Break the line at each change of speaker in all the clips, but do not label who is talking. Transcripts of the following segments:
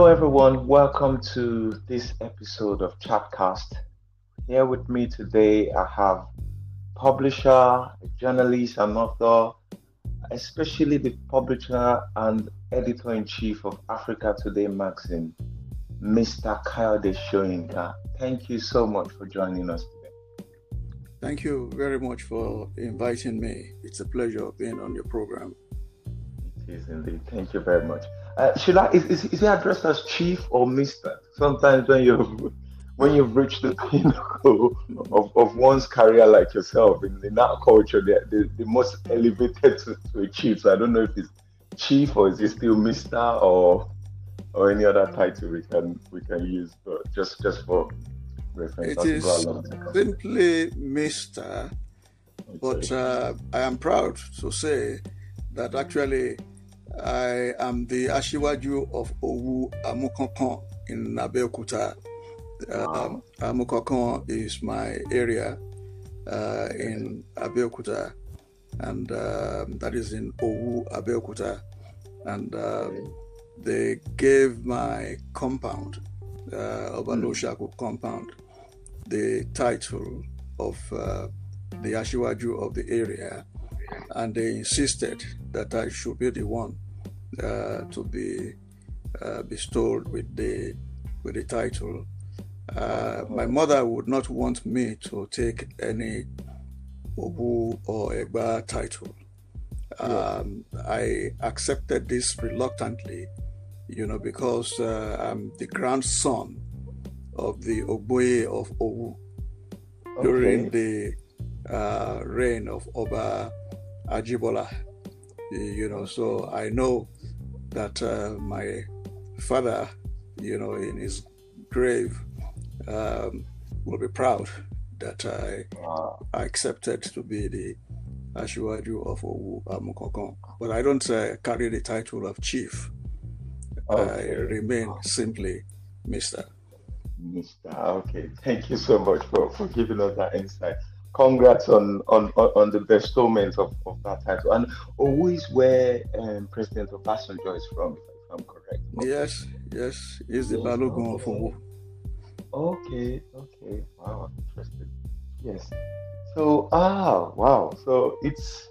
Hello, everyone. Welcome to this episode of Chatcast. Here with me today, I have publisher, journalist, and author, especially the publisher and editor in chief of Africa Today magazine, Mr. Kayode Soyinka. Thank you so much for joining us today.
Thank you very much for inviting me. It's a pleasure being on your program.
It is indeed. Thank you very much. Uh, should I is, is, is he addressed as chief or Mister? Sometimes when you when you've reached the pinnacle of, of one's career like yourself in, in that culture, they're, they're, the most elevated to, to a chief. So I don't know if it's chief or is it still Mister or or any other title we can we can use, but just just for reference.
It is simply Mister, okay. but uh, I am proud to say that actually I am the Ashiwaju of Owu Amukankan in Abeokuta. Um, Amukankan is my area uh, in Abeokuta, and uh, that is in Owu Abeokuta. And uh, they gave my compound, uh, Obaloshaku compound, the title of uh, the Ashiwaju of the area. And they insisted that I should be the one uh, to be uh, bestowed with the with the title. Uh, my mother would not want me to take any Owu or Egba title. Um, I accepted this reluctantly, you know, because uh, I'm the grandson of the Oboye of Owu okay. during the uh, reign of Oba Ajibola. You know, so I know that uh, my father, you know, in his grave, um, will be proud that I, wow. Accepted to be the Ashiwaju of Owu Amukankan. But I don't uh, carry the title of chief. Okay. I remain simply Mr.
Mr. Okay, thank you so much for, for giving us that insight congrats on on on the bestowment of, of that title. And who is where um, President Obasanjo is from, if I'm correct?
Yes, yes, he's the Balogun of Owu.
Okay, okay, wow, interesting. Yes. So ah, wow. So it's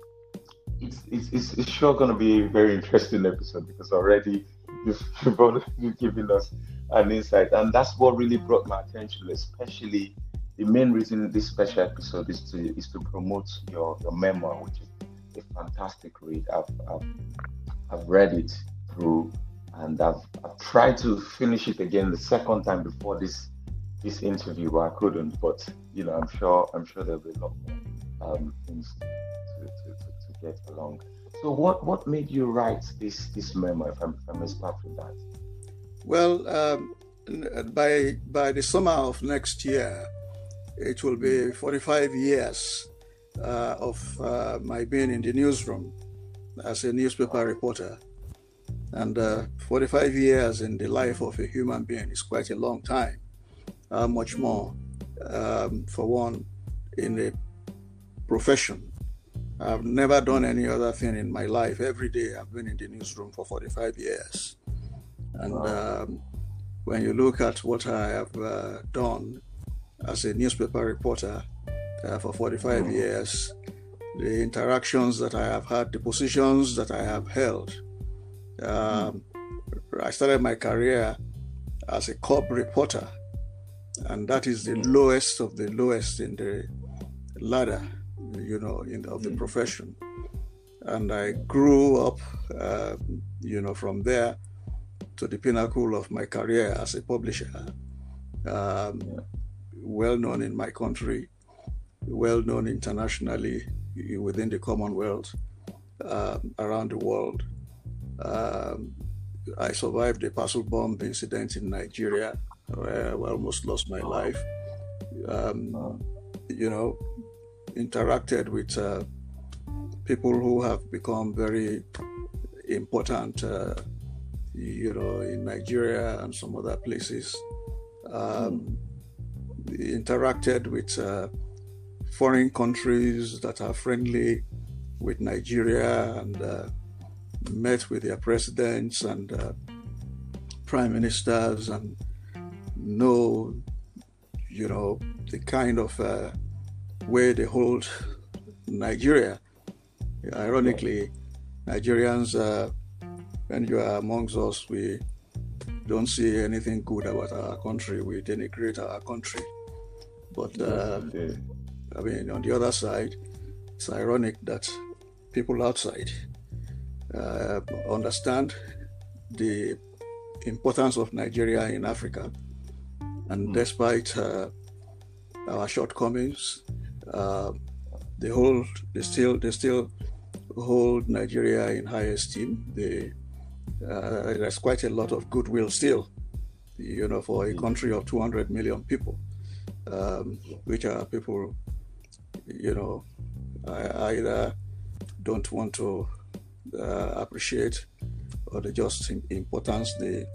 it's it's it's, it's sure going to be a very interesting episode because already you've, you've given us an insight, and that's what really brought my attention, especially the main reason this special episode is to is to promote your your memoir, which is a fantastic read. I've I've, I've read it through, and I've, I've tried to finish it again the second time before this this interview, but I couldn't. But you know, I'm sure I'm sure there'll be a lot more um, things to, to, to, to, get along. So, what what made you write this this memoir? If, I'm, if I may start with that.
Well, um, by by the summer of next year, it will be 45 years uh, of uh, my being in the newsroom as a newspaper reporter. And uh, 45 years in the life of a human being is quite a long time. How much more um, for one in a profession? I've never done any other thing in my life. Every day I've been in the newsroom for 45 years. And um, when you look at what I have uh, done as a newspaper reporter uh, for 45 mm. years, the interactions that I have had, the positions that I have held. Um, mm. I started my career as a cop reporter, and that is the mm. lowest of the lowest in the ladder, you know, in, of the profession. And I grew up, uh, you know, from there to the pinnacle of my career as a publisher. Um, well known in my country, well known internationally within the Commonwealth, uh, around the world. Um, I survived a parcel bomb incident in Nigeria where I almost lost my life. Um, you know, interacted with uh, people who have become very important, uh, you know, in Nigeria and some other places. Um, interacted with uh, foreign countries that are friendly with Nigeria and uh, met with their presidents and uh, prime ministers and know, you know, the kind of uh, way they hold Nigeria. Ironically, Nigerians, uh, when you are amongst us, we don't see anything good about our country. We denigrate our country. But uh, I mean, on the other side, it's ironic that people outside uh, understand the importance of Nigeria in Africa, and mm. despite uh, our shortcomings, uh, they hold, they still, they still hold Nigeria in high esteem. They, uh, there's quite a lot of goodwill still, you know, for a country of 200 million people, um, which are people, you know, either don't want to uh, appreciate or the just importance, the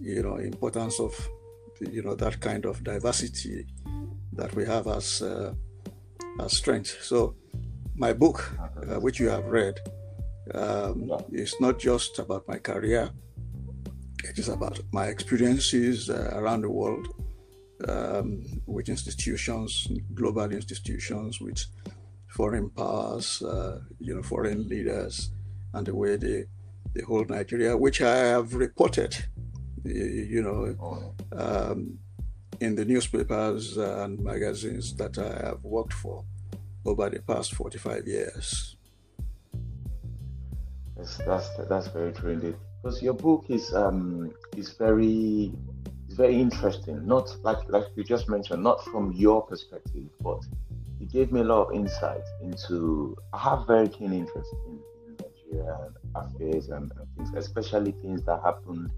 you know importance of you know that kind of diversity that we have as uh, as strength. So my book, uh, which you have read, um, is not just about my career. It is about my experiences uh, around the world um, with institutions, global institutions, with foreign powers, uh, you know, foreign leaders, and the way they, they hold Nigeria, which I have reported, you know, um, in the newspapers and magazines that I have worked for over the past 45 years.
That's that's very true indeed. Because your book is um is very very interesting. Not like like you just mentioned, not from your perspective, but it gave me a lot of insight into. I have very keen interest in, in Nigeria affairs and, and, things, especially things that happened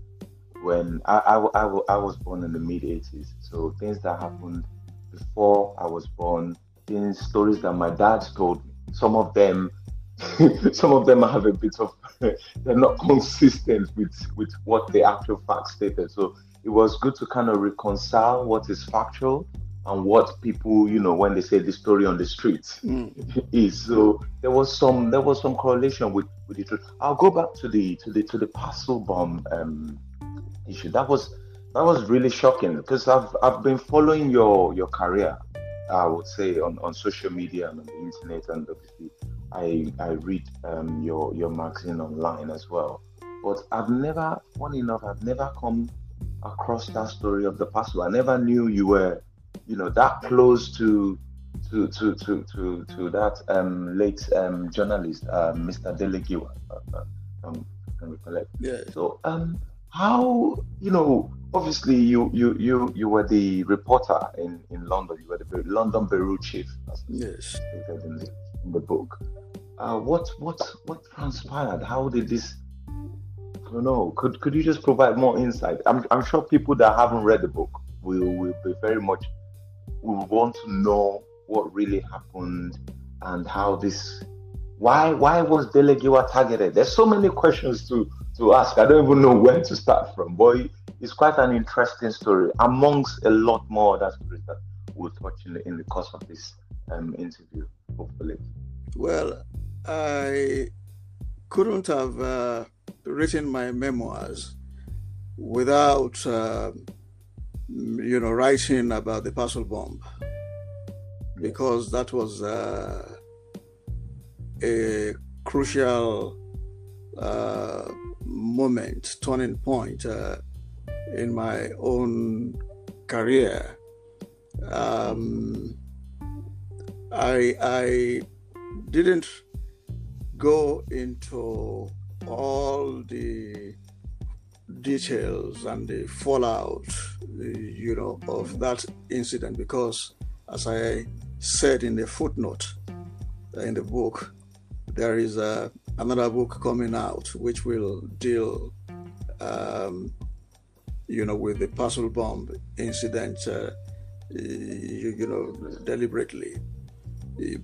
when I, I, I, I was born in the mid 80s. So things that happened before I was born, things, stories that my dad told me. Some of them, some of them I have a bit of, they're not consistent with, with what the actual fact stated. So it was good to kind of reconcile what is factual and what people, you know, when they say the story on the streets mm. is. So there was some there was some correlation with with the truth. I'll go back to the to the to the parcel bomb um, issue. That was that was really shocking because I've I've been following your your career. I would say on, on social media and on the internet, and obviously I I read um, your your magazine online as well. But I've never, funny enough, I've never come across that story of the parcel. I never knew you were, you know, that close to to to to to, to that um, late um, journalist, uh, Mr. Dele Giwa. Uh, uh, um, can recollect.
Yeah.
So um, how you know obviously you you you you were the reporter in in london you were the london bureau chief
yes
in the, in the book uh, what what what transpired how did this don't know could could you just provide more insight i'm, I'm sure people that haven't read the book will will be very much will want to know what really happened and how this why why was Dele Giwa targeted there's so many questions to to ask. I don't even know where to start from, but it's quite an interesting story amongst a lot more other stories that we'll touch in the, in the course of this um, interview, hopefully.
Well, I couldn't have uh, written my memoirs without, uh, you know, writing about the parcel bomb because that was uh, a crucial uh, moment, turning point uh, in my own career. Um, I, I didn't go into all the details and the fallout, you know, of that incident because, as I said in the footnote in the book, there is a another book coming out which will deal, um, you know, with the parcel bomb incident, uh, you, you know, deliberately.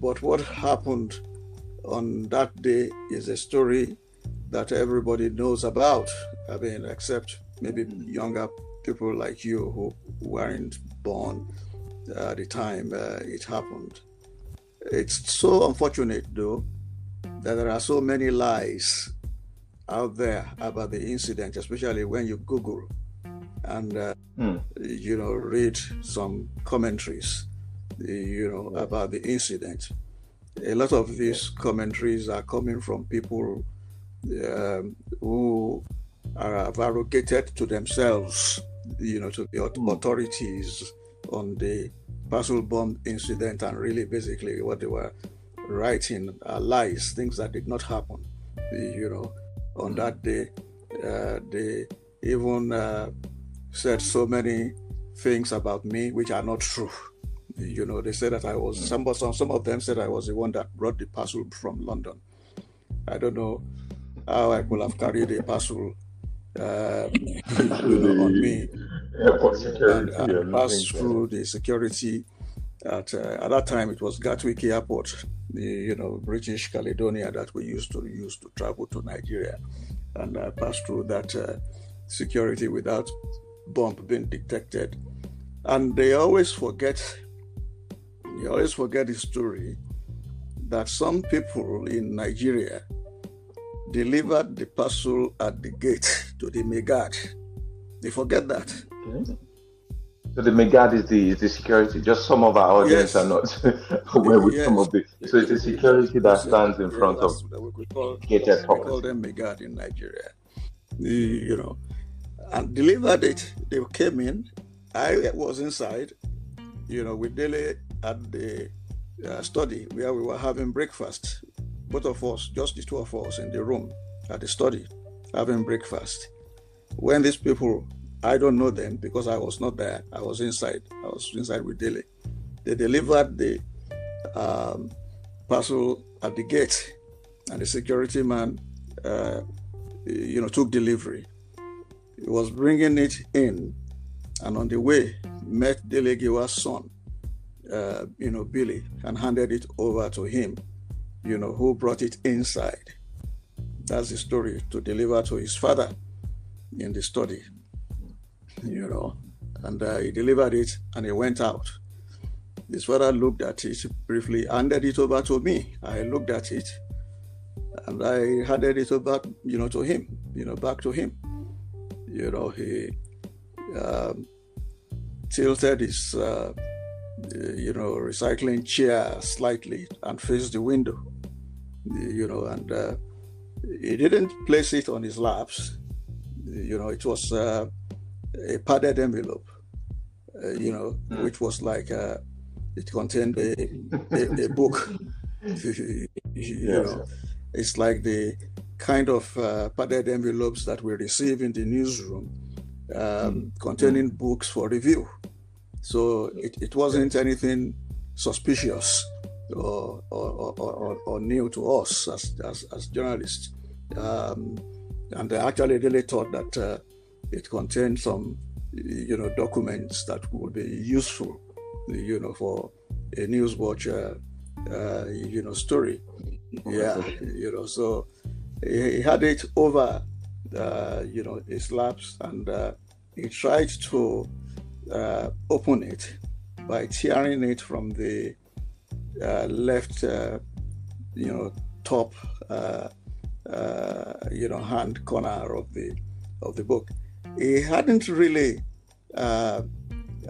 But what happened on that day is a story that everybody knows about. I mean, except maybe younger people like you who weren't born at the time uh, it happened. It's so unfortunate, though, that there are so many lies out there about the incident, especially when you Google and uh, mm. you know read some commentaries, you know about the incident. A lot of these commentaries are coming from people who are, have arrogated to themselves, you know, to the hmm. authorities on the Parcel bomb incident, and really basically what they were writing are lies, things that did not happen, you know, on that day. Uh, they even uh, said so many things about me which are not true. You know, they said that I was some some some of them said I was the one that brought the parcel from London. I don't know how I could have carried a parcel uh, on me and, and passed through the security at uh, at that time it was Gatwick Airport, the you know British Caledonia that we used to use to travel to Nigeria, and I passed through that uh, security without bomb being detected. And they always forget, they always forget the story that some people in Nigeria delivered the parcel at the gate to the Megad. They forget that.
So the Megad is the is the security. Just some of our audience yes. are not aware with yes. some of the. So it's the security that stands in front of gated
We call them Megad in Nigeria. You know, and delivered it. They came in. I was inside. You know, with Dele at the uh, study where we were having breakfast. Both of us, just the two of us, in the room at the study, having breakfast. When these people I don't know them because I was not there. I was inside. I was inside with Dele. They delivered the um, parcel at the gate, and the security man, uh, you know, took delivery. He was bringing it in, and on the way met Dele Giwa's son, uh, you know, Billy, and handed it over to him, you know, who brought it inside. That's the story to deliver to his father in the study you know, and uh, he delivered it and he went out. His father looked at it briefly, handed it over to me. I looked at it and I handed it over, you know, to him, you know, back to him. You know, he um, tilted his, uh, you know, recycling chair slightly and faced the window, you know, and uh, he didn't place it on his laps. You know, it was uh, a padded envelope, uh, you know, mm. which was like uh, it contained a, a, a book. you yes. know, it's like the kind of uh, padded envelopes that we receive in the newsroom, um, mm. containing mm. books for review. So it, it wasn't anything suspicious or, or, or, or, new to us as, as, as journalists. Um, and I actually really thought that uh, it contained some, you know, documents that would be useful, you know, for a news watcher, uh, you know, story. Yeah, you know, so he, had it over, uh, you know, his laps, and uh, he tried to uh, open it by tearing it from the left, uh, you know, top, you know, hand corner of the of the book he hadn't really uh,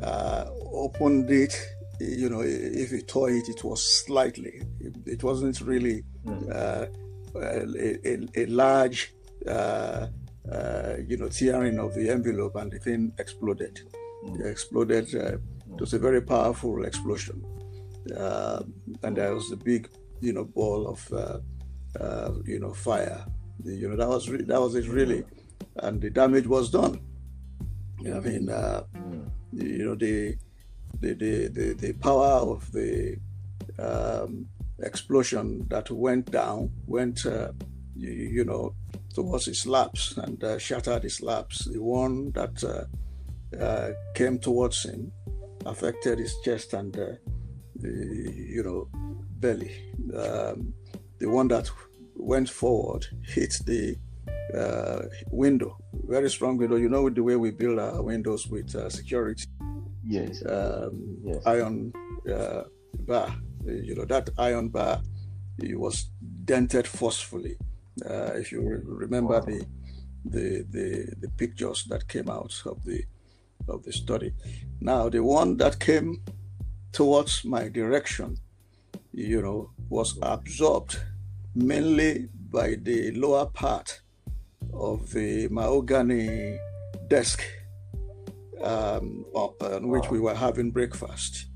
uh, opened it. You know, if he tore it, it was slightly. It, wasn't really hmm. uh, a, a, a, large, uh, uh, you know, tearing of the envelope, and the thing exploded. It exploded. Uh, it was a very powerful explosion, and there was a big, you know, ball of, you know, fire. You know, that was re- that was it really and the damage was done. I mean, uh, you know, the, the, the, the, the power of the um, explosion that went down went, uh, you, you, know, towards his laps and uh, shattered his laps. The one that uh, uh, came towards him affected his chest and, uh, you know, belly. Um, the one that went forward hit the uh, window, very strong window. You know, with the way we build our windows with uh, security.
Yes.
Um, yes. Iron uh, bar. You know that iron bar. It was dented forcefully, Uh, if you remember the, the the the pictures that came out of the of the study. Now, the one that came towards my direction, you know, was absorbed mainly by the lower part of the mahogany desk um, on which we were having breakfast.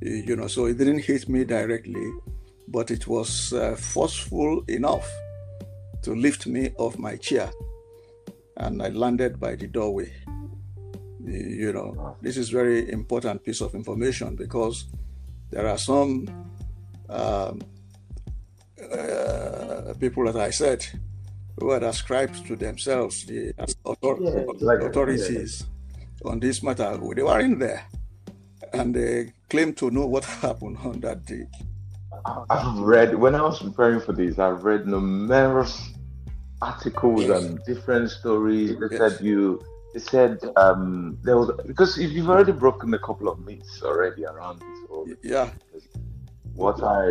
You know, so it didn't hit me directly, but it was uh, forceful enough to lift me off my chair, and I landed by the doorway. You know, this is very important piece of information because there are some um, uh, people that I said who had ascribed to themselves the author- yeah, like authorities yeah. on this matter. They were in there and they claimed to know what happened on that day.
I've read, when I was preparing for this, I've read numerous articles yes. and different stories. They yes. said you, they said um, there was, because if you've already broken a couple of myths already around this whole.
Yeah
what I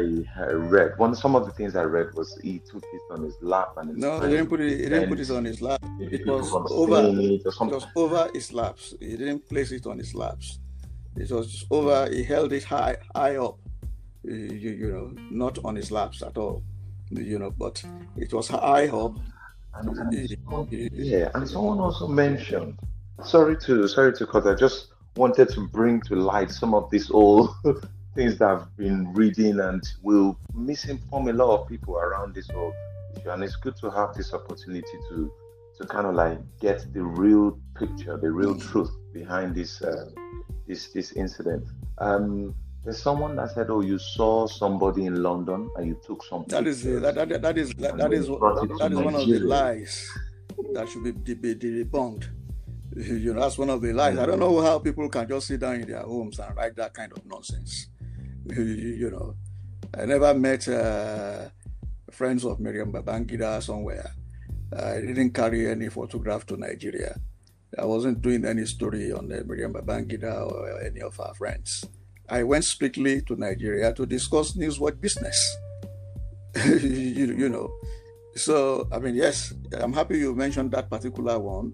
read, one some of the things I read was he took it on his lap and
no, he didn't put it. He didn't put it on his lap. It was over. It, it was over his laps. He didn't place it on his laps. It was over. He held it high, high up. You, you know, not on his laps at all. You know, but it was high up.
And, and yeah, and someone also mentioned. Sorry to sorry to cut. I just wanted to bring to light some of these old things that I've been reading and will misinform a lot of people around this whole issue. And it's good to have this opportunity to to kind of like get the real picture, the real truth behind this uh, this this incident. Um, there's someone that said, "Oh, you saw somebody in London and you took some."
That is that, that, that is that, that is that is one of the lies that should be, be, be debunked. You know, that's one of the lies. I don't know how people can just sit down in their homes and write that kind of nonsense. you know, I never met uh, friends of Maryam Babangida somewhere. I didn't carry any photograph to Nigeria. I wasn't doing any story on uh, Maryam Babangida or any of our friends. I went strictly to Nigeria to discuss newswork business. you, you, know, so I mean, yes, I'm happy you mentioned that particular one.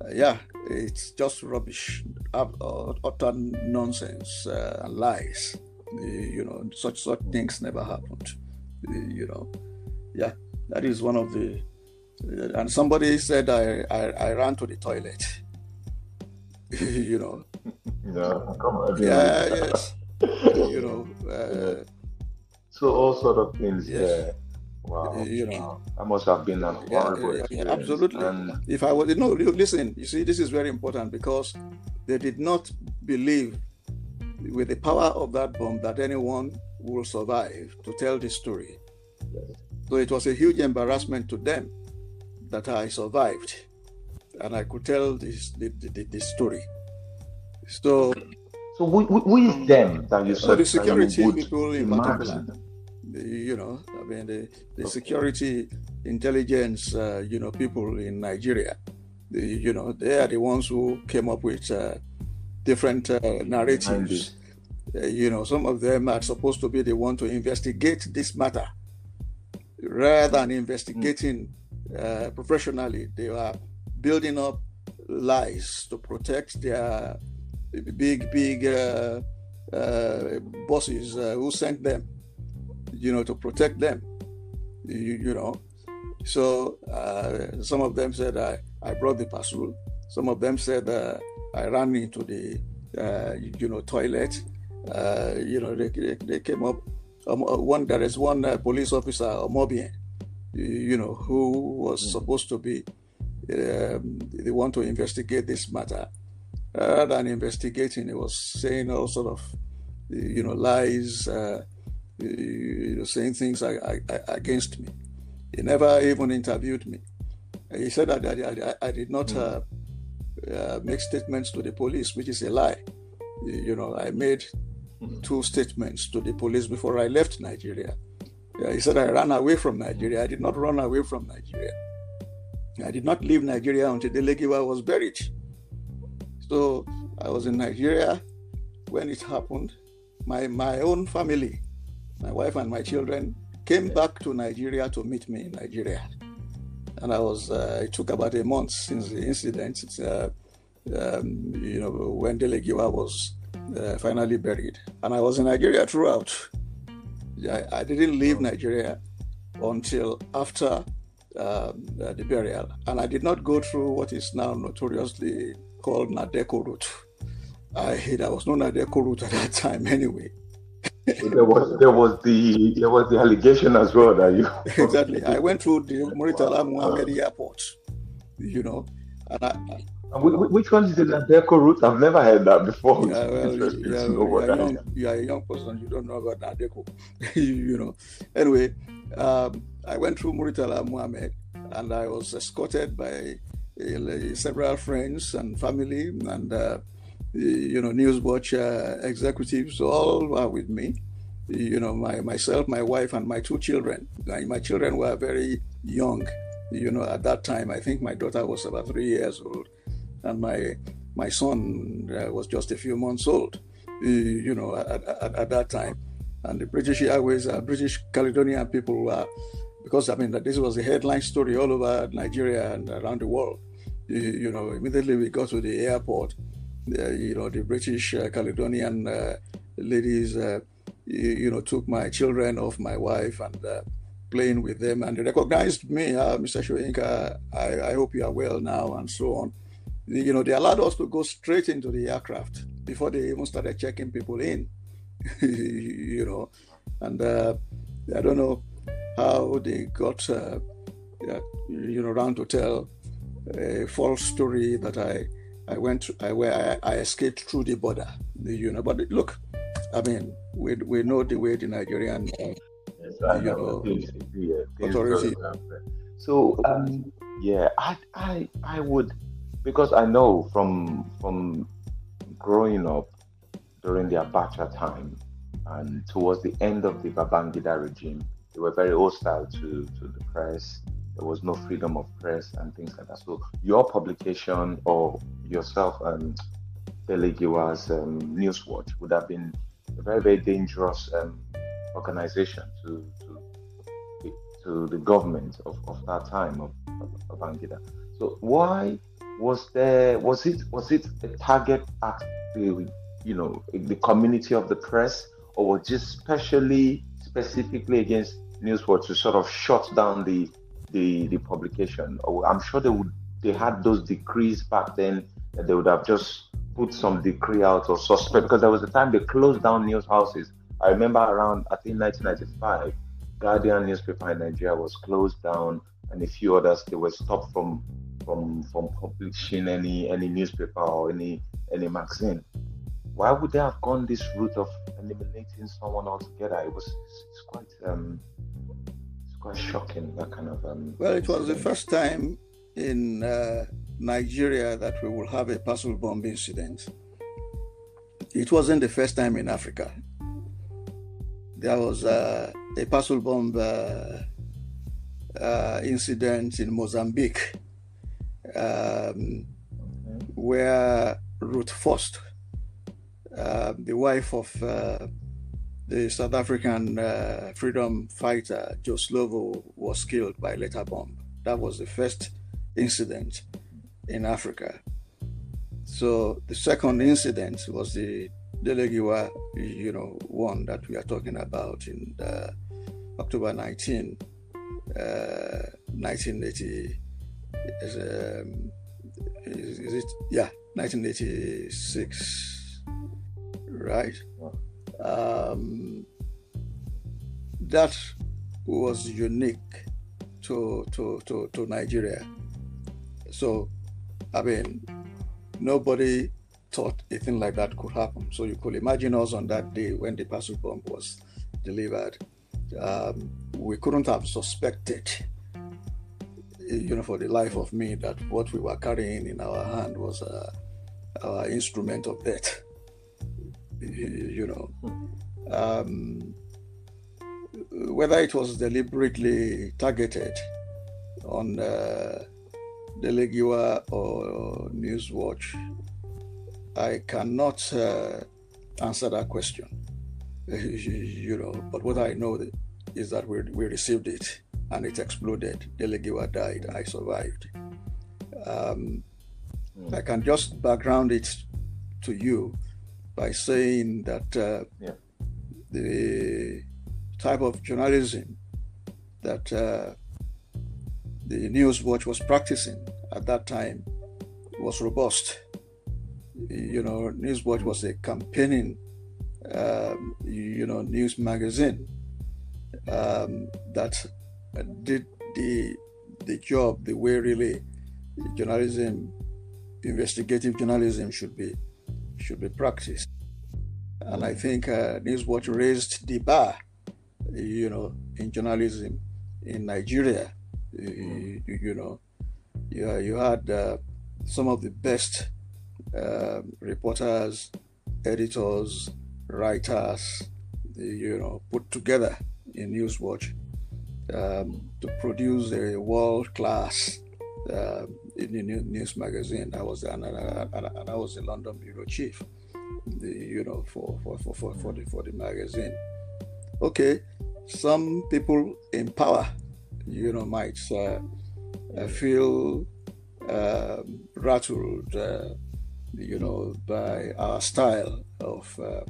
Uh, yeah, it's just rubbish, utter nonsense uh, lies you know, such such things never happened. You know, yeah, that is one of the. And somebody said I, I, I ran to the toilet. you know.
Yeah, come on.
Yeah, yes. you know. Uh,
so all sort of things. Yes. Yeah. Wow. You know, that must have been an horrible yeah, yeah,
absolutely. And if I was, you know, listen, you see, this is very important because they did not believe with the power of that bomb that anyone will survive to tell the story. So it was a huge embarrassment to them that I survived and I could tell this the, the, the story. So,
so who, who is them that you said?
the security people in particular. You know, I mean the, the security intelligence, uh, you know, people in Nigeria. The, you know, they are the ones who came up with uh, different uh, narratives. Uh, you know, some of them are supposed to be the one to investigate this matter rather than investigating uh, professionally. They are building up lies to protect their big, big uh, uh bosses uh, who sent them, you know, to protect them. You, you know, so uh, some of them said I, I brought the parcel. Some of them said I ran into the uh, you know toilet. Uh, you know they, they, they came up. Um, uh, one there is one uh, police officer, Mobien, you know, who was mm. supposed to be um, the one to investigate this matter. Rather than investigating, he was saying all sort of you know lies, uh, you know, saying things I, I, against me. He never even interviewed me. He said that I, I, I did not. Mm uh, make statements to the police, which is a lie. You know, I made two statements to the police before I left Nigeria. he said I ran away from Nigeria. I did not run away from Nigeria. I did not leave Nigeria until Dele Giwa was buried. So I was in Nigeria when it happened. My my own family, my wife and my children, came back to Nigeria to meet me in Nigeria. and I was. Uh, it took about a month since the incident. Uh, um, you know, when Dele Giwa was uh, finally buried, and I was in Nigeria throughout. I, I didn't leave Nigeria until after um, uh, the burial, and I did not go through what is now notoriously called NADECO route. I, there was no NADECO route at that time, anyway.
there was there was the there was the allegation as well that you
exactly. I went through the Muritala Muhammad Airport, you know, and I,
which one is the NADECO route? I've never heard that before.
Yeah, well, you, yeah, you, are young, you are a young person. You don't know about NADECO. you know. Anyway, um, I went through Muritala Muhammad and I was escorted by several friends and family and, uh, you know, Newswatch uh, executives all were with me. You know, my myself, my wife, and my two children. My, my children were very young. You know, at that time, I think my daughter was about three years old and my my son uh, was just a few months old, you know, at, at, at, that time. And the British Airways, uh, British Caledonian people were, because I mean, that this was a headline story all over Nigeria and around the world. You, you know, immediately we got to the airport, uh, you know, the British uh, Caledonian uh, ladies, uh, you, you, know, took my children off my wife and playing with them, and they recognized me, Mr. Soyinka. I, I hope you are well now, and so on you know, they allowed us to go straight into the aircraft before they even started checking people in, you know. And uh, I don't know how they got, uh, you know, around to tell a false story that I, I went, I, where I, I escaped through the border, you know. But look, I mean, we, we know the way the Nigerian, uh, you know, authority.
So, um, yeah, I, I, I would because I know from from growing up during the Abacha time and towards the end of the Babangida regime, they were very hostile to, to the press. There was no freedom of press and things like that. So your publication or yourself and Dele Giwa's um, Newswatch would have been a very, very dangerous um, organization to, to, to the government of, of that time of, of Babangida. So why was there was it was it a target at the you know the community of the press or was just specially specifically against Newswatch to sort of shut down the the the publication oh, I'm sure they would they had those decrees back then that they would have just put some decree out or suspect because there was a time they closed down news houses I remember around I think 1995 Guardian newspaper in Nigeria was closed down and a few others they were stopped from from from publishing any any newspaper or any any magazine. Why would they have gone this route of eliminating someone altogether? It was it's, it's quite um it's quite shocking that kind of um.
Well, it was the first time in uh, Nigeria that we will have a parcel bomb incident. It wasn't the first time in Africa. There was uh, a parcel bomb uh, uh incident in Mozambique um, where Ruth First, uh, the wife of uh, the South African uh, freedom fighter Joe Slovo, was killed by a letter bomb. That was the first incident in Africa. So the second incident was the Dele Giwa, you know, one that we are talking about in uh, October 19, 1980 is, um, is, is it yeah 1986 right um, that was unique to, to, to, to Nigeria. So, I mean, nobody thought a thing like that could happen. So you could imagine us on that day when the parcel bomb was delivered. Um, we couldn't have suspected you know, for the life of me, that what we were carrying in our hand was uh, our instrument of death. You know, um, whether it was deliberately targeted on uh, Dele Giwa or Newswatch, I cannot uh, answer that question. you know, but what I know is that we, we received it and it exploded. Dele Giwa died. I survived. Um, mm. I can just background it to you by saying that uh, yeah. the type of journalism that uh, the Newswatch was practicing at that time was robust. You know, Newswatch was a campaigning, um, you know, news magazine um, that did the the job the way really journalism, investigative journalism should be should be practiced. And I think uh, Newswatch raised the bar, you know, in journalism in Nigeria. You, you know, you, you had uh, some of the best uh, reporters, editors, writers, you know, put together in Newswatch um, to produce a world class uh, news magazine. I was and, and, and, I was the London bureau chief, the, you know, for for, for, for, for the for the magazine. Okay, some people in power, you know, might uh, uh feel um, rattled, uh, you know, by our style of uh,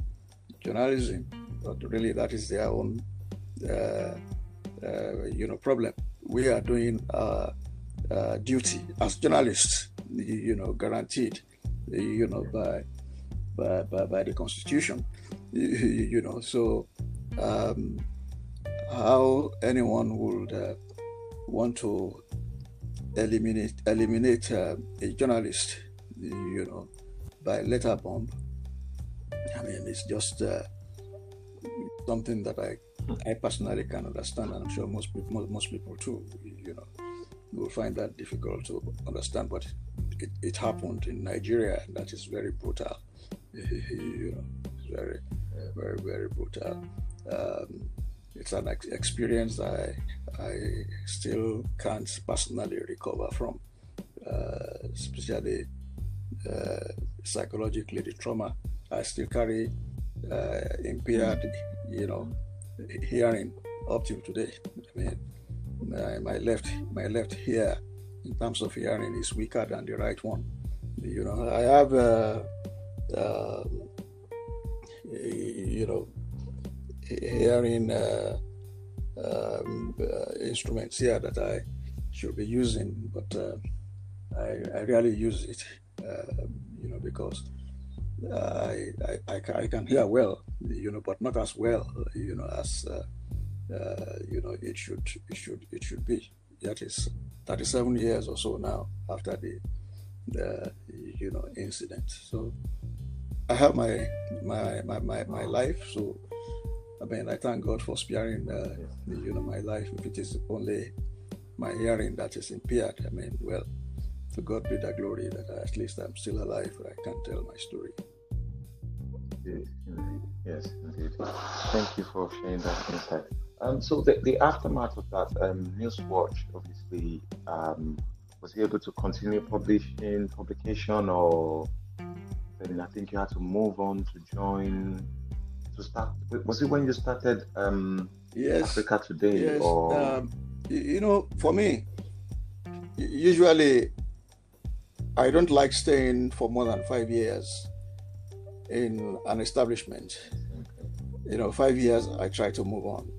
journalism, but really that is their own, you know, problem. We are doing uh, duty as journalists, you know, guaranteed, you know, by by by, by the Constitution, you know. So, um, how anyone would uh, want to eliminate eliminate uh, a journalist, you know, by letter bomb? I mean, it's just uh, something that I I personally can understand, and I'm sure most people most, most people too, you know you will find that difficult to understand, but it, it happened in Nigeria, that is very brutal. you know, very, very, very brutal. Um, it's an ex- experience I I still can't personally recover from, uh, especially uh, psychologically the trauma I still carry uh, impaired, you know, hearing up till today. I mean, my, my left my left ear in terms of hearing is weaker than the right one. You know, I have uh, uh, you know hearing uh, um, uh, instruments here that I should be using, but uh, I, I rarely use it. Uh, you know, because I, I, I, can hear well, you know, but not as well, you know, as uh, you know, it should it should it should be. That is 37 years or so now after the the you know incident. So I have my my my my, my life. So I mean, I thank God for sparing uh, you know my life. If it is only my hearing that is impaired, I mean, well, to God be the glory that at least I'm still alive. I can tell my story.
Indeed, indeed. Yes, indeed. Thank you for sharing that insight. Um, so the, the aftermath of that, um, Newswatch obviously um, was able to continue publishing publication, or then I think you had to move on to join to start. Was it when you started um,
yes,
Africa Today?
Yes. Or um, you know, for me, usually I don't like staying for more than five years in an establishment. You know, five years I try to move on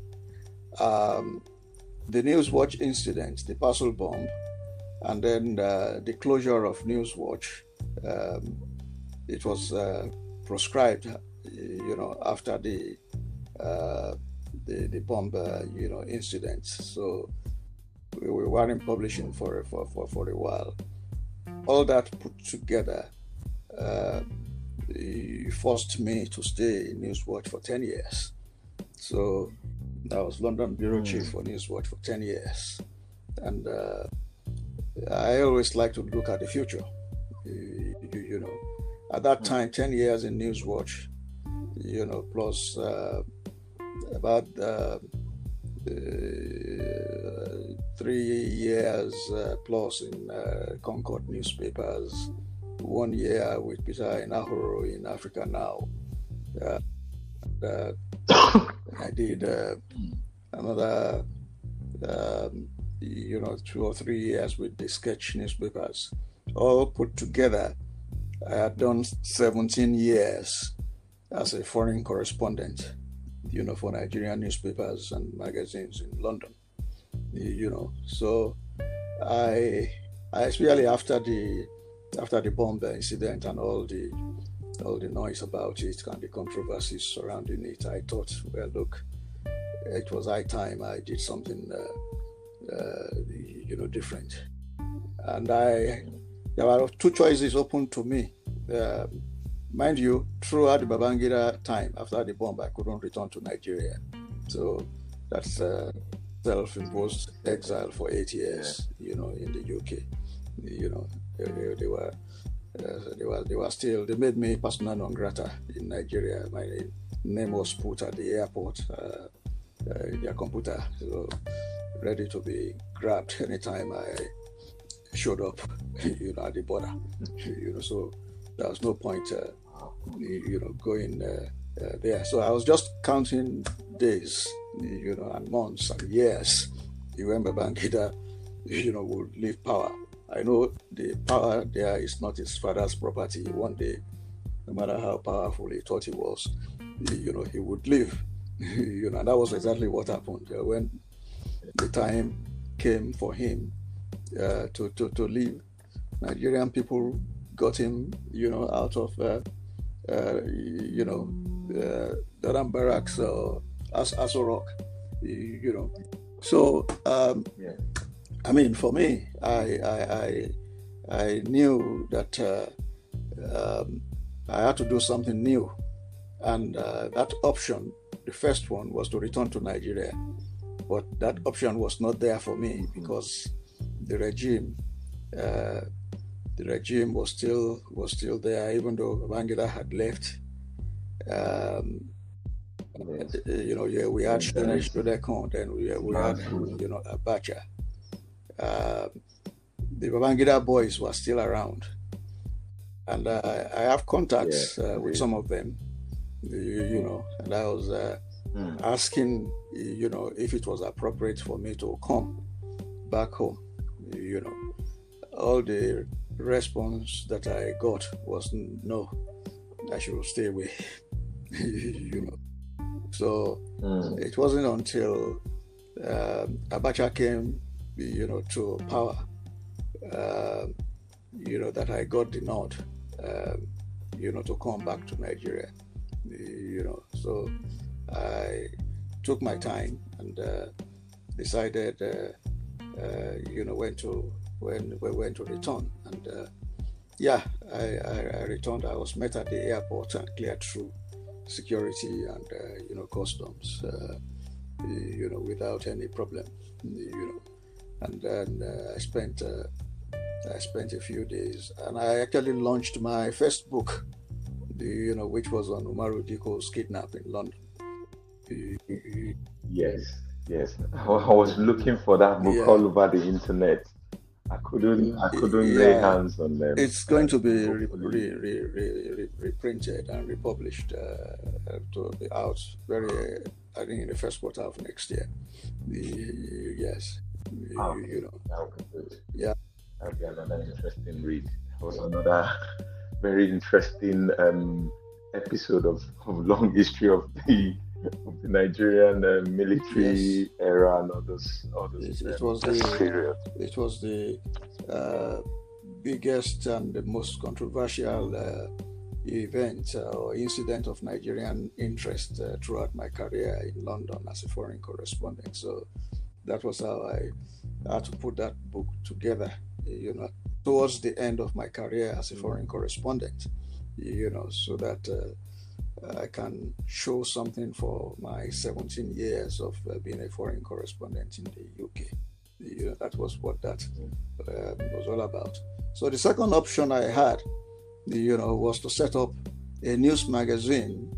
um, the Newswatch incident, the parcel bomb, and then uh, the closure of Newswatch. Um, it was uh, proscribed, you know, after the uh, the, the bomb, uh, you know, incidents. So we, we weren't publishing for, for, for, for a while. All that put together uh, forced me to stay in Newswatch for 10 years. So I was London bureau mm. chief for Newswatch for 10 years. And uh, I always like to look at the future. You, you, you, know, at that mm. time, 10 years in Newswatch, you know, plus uh, about uh, three years uh, plus in uh, Concord newspapers, one year with Peter Enahoro in Africa Now. Uh, I did uh, another um, you know, two or three years with the sketch newspapers, all put together. I had done 17 years as a foreign correspondent, you know, for Nigerian newspapers and magazines in London, you know. So I, I especially after the after the bomb incident and all the all the noise about it and the controversies surrounding it, I thought, well, look, it was high time I did something, uh, uh, you know, different. And I, there were two choices open to me. Uh, mind you, throughout the Babangida time, after the bomb, I couldn't return to Nigeria. So that's uh, self-imposed exile for eight years, you know, in the UK. You know, they, they were uh, they were they were still they made me persona non grata in Nigeria. My name was put at the airport, uh, uh, in their computer, so ready to be grabbed anytime I showed up, you know, at the border. You know, so there was no point, uh, you know, going uh, uh, there. So I was just counting days, you know, and months and years. You remember Babangida, you know, would leave power I know the power there is not his father's property. One day, no matter how powerful he thought he was, you know, he would leave. you know, that was exactly what happened uh, when the time came for him uh, to, to, to leave. Nigerian people got him, you know, out of, uh, uh you know, uh, Dodan Barracks or As Aso Rock, you know. So, um, yeah. I mean, for me, I I I, I knew that uh, um, I had to do something new, and uh, that option, the first one, was to return to Nigeria, but that option was not there for me mm-hmm. because the regime. Uh, the regime was still was still there, even though Babangida had left. Um, yes. You know, yeah, we had Shonesh Dodekon, then we, we had you know Abacha uh, the Babangida boys were still around. And uh, I have contacts yeah. uh, with some of them, you, you, know, and I was mm. asking, you know, if it was appropriate for me to come back home, you know. All the response that I got was no, I should stay away, you know. So mm. it wasn't until um, Abacha came you know, to power, uh, you know, that I got the nod, uh, you know, to come back to Nigeria, you know. So I took my time and uh, decided, uh, uh, you know, when to when when to return. And uh, yeah, I, I, I, returned. I was met at the airport and cleared through security and you know customs, you know, without any problem, you know and then uh, I spent uh, I spent a few days, and I actually launched my first book, the, you know, which was on Umaru Dikko's kidnapping in London.
Yes, yes. I was looking for that book yeah. all over the internet. I couldn't, I couldn't yeah. lay hands on them.
It's going to be re, re, re, reprinted and republished uh, to be out very, I think, in the first quarter of next year. The, yes.
Oh, you know. That would be good.
Yeah.
That would be another interesting read. That was another very interesting um, episode of, of long history of the of the Nigerian uh, military yes. era and all those all those.
It, it um, was the period. it was the uh, biggest and the most controversial uh, event uh, or incident of Nigerian interest uh, throughout my career in London as a foreign correspondent. So that was how I had to put that book together, you know, towards the end of my career as a foreign correspondent, you know, so that uh, I can show something for my 17 years of uh, being a foreign correspondent in the UK. You know, that was what that uh, was all about. So the second option I had, you know, was to set up a news magazine,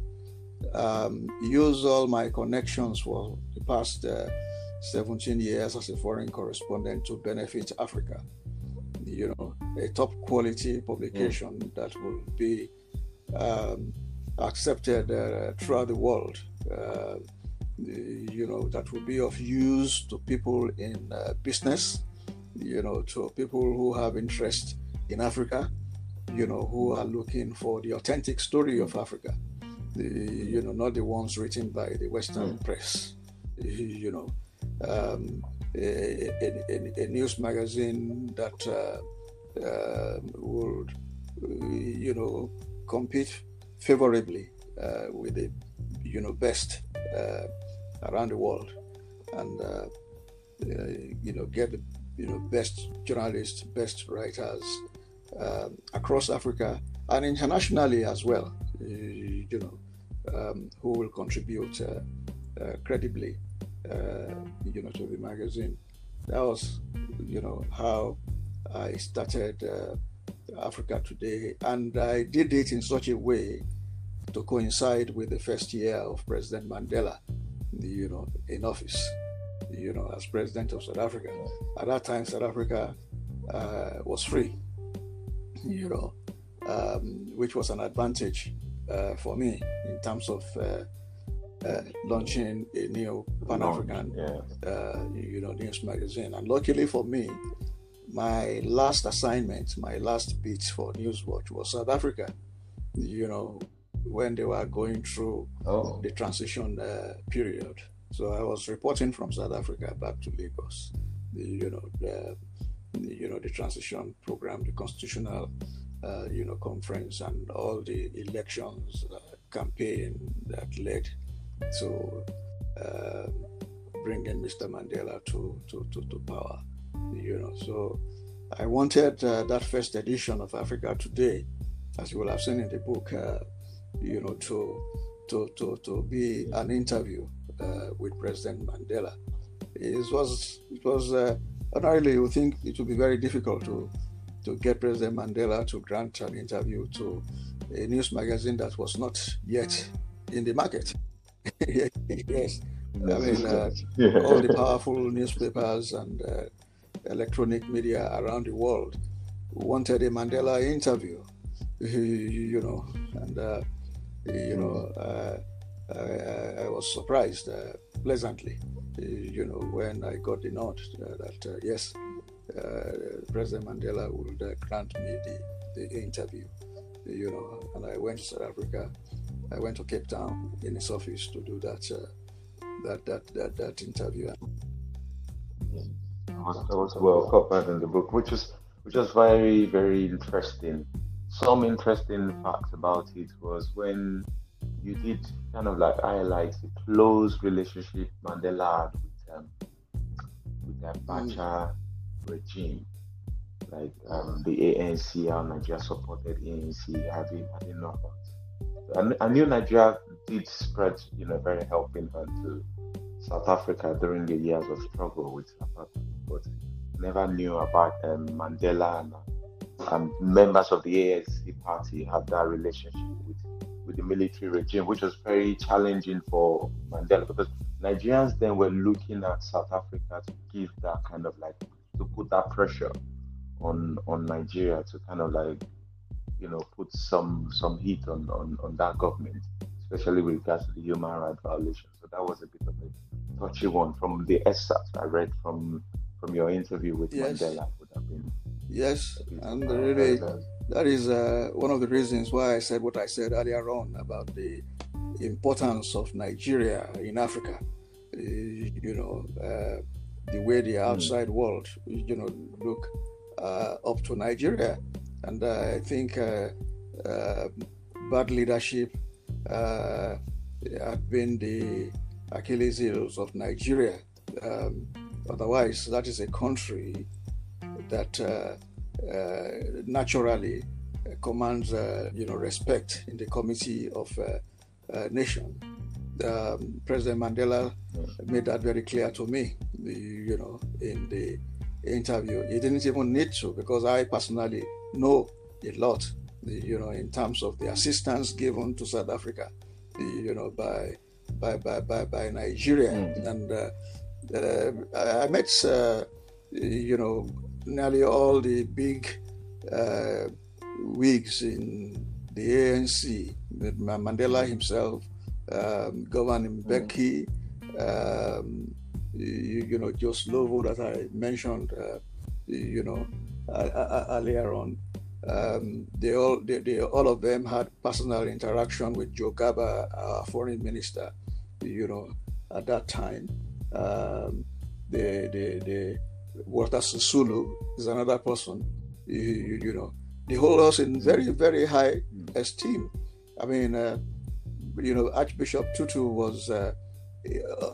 um, use all my connections for the past uh, 17 years as a foreign correspondent to benefit Africa. You know, a top quality publication mm. that will be um, accepted uh, throughout the world. Uh, you know, that will be of use to people in uh, business, you know, to people who have interest in Africa, you know, who are looking for the authentic story of Africa, the, you know, not the ones written by the Western mm. press, you know. Um, a, a, a, news magazine that uh, uh, would, you know, compete favorably uh, with the, you know, best uh, around the world, and uh, uh, you know, get the, you know, best journalists, best writers um, across Africa and internationally as well. you know, um, who will contribute credibly uh, you know, to the magazine. That was, you know, how I started uh, Africa Today, and I did it in such a way to coincide with the first year of President Mandela, you know, in office, you know, as president of South Africa. At that time, South Africa uh, was free, you know, um, which was an advantage uh, for me in terms of uh, launching a new Pan African, yeah. uh, you know, news magazine. And luckily for me, my last assignment, my last bit for Newswatch was South Africa. You know, when they were going through oh. the transition uh, period. So I was reporting from South Africa back to Lagos. You know, the, you know, the transition program, the constitutional, uh, you know, conference, and all the elections uh, campaign that led to uh, bringing Mr. Mandela to, to, to, to, power. You know, so I wanted uh, that first edition of Africa Today, as you will have seen in the book, uh, you know, to to to to be an interview uh, with President Mandela. It was it was uh, ordinarily you think it would be very difficult to to get President Mandela to grant an interview to a news magazine that was not yet in the market. yes. I mean, uh, yeah. all the powerful newspapers and uh, electronic media around the world wanted a Mandela interview, you know, and, uh, you know, uh, I, I, was surprised uh, pleasantly, you know, when I got the note uh, that, yes, President Mandela would grant me the, the interview, you know, and I went to South Africa I went to Cape Town in his office to do that uh, that, that that that interview.
That was, well covered in the book, which was which was very very interesting. Some interesting facts about it was when you did kind of like highlight the close relationship Mandela had with um, with the Abacha mm. regime, like um, the ANC, how Nigeria supported ANC. I didn't, I knew Nigeria did spread, you know, very helping hand to South Africa during the years of struggle with apartheid, but never knew about um, Mandela and um, members of the ANC party had that relationship with, with the military regime, which was very challenging for Mandela because Nigerians then were looking at South Africa to give that kind of like to put that pressure on on Nigeria to kind of like you know, put some some heat on, on, on that government, especially with regards to the human rights violations. So that was a bit of a touchy one from the excerpt I read from from your interview with yes. Mandela. Would have been
yes, and really that is uh, one of the reasons why I said what I said earlier on about the importance of Nigeria in Africa. Uh, you know, uh, the way the hmm. outside mm. world, you know, look uh, up to Nigeria and uh, I think uh, uh, bad leadership had been the Achilles heels of Nigeria. Um, otherwise, that is a country that naturally commands, you know, respect in the Committee of Nation. Um, President Mandela made that very clear to me, you know, in the interview. He didn't even need to because I personally know a lot, you know, in terms of the assistance given to South Africa, you know, by by by by, by Nigeria, mm. and uh, uh, I met, uh, you know, nearly all the big uh, wigs in the ANC, Mandela himself, um, Govan Mbeki, um, you, you, know, Joe Slovo that I mentioned, uh, you know, earlier on. Um, they all, they, they, all of them had personal interaction with Joe Garba, our foreign minister, you know, at that time. Um, the, the, the Walter Sisulu is another person, you, you, you, know. They hold us in very, very high esteem. I mean, uh, you know, Archbishop Tutu was, uh,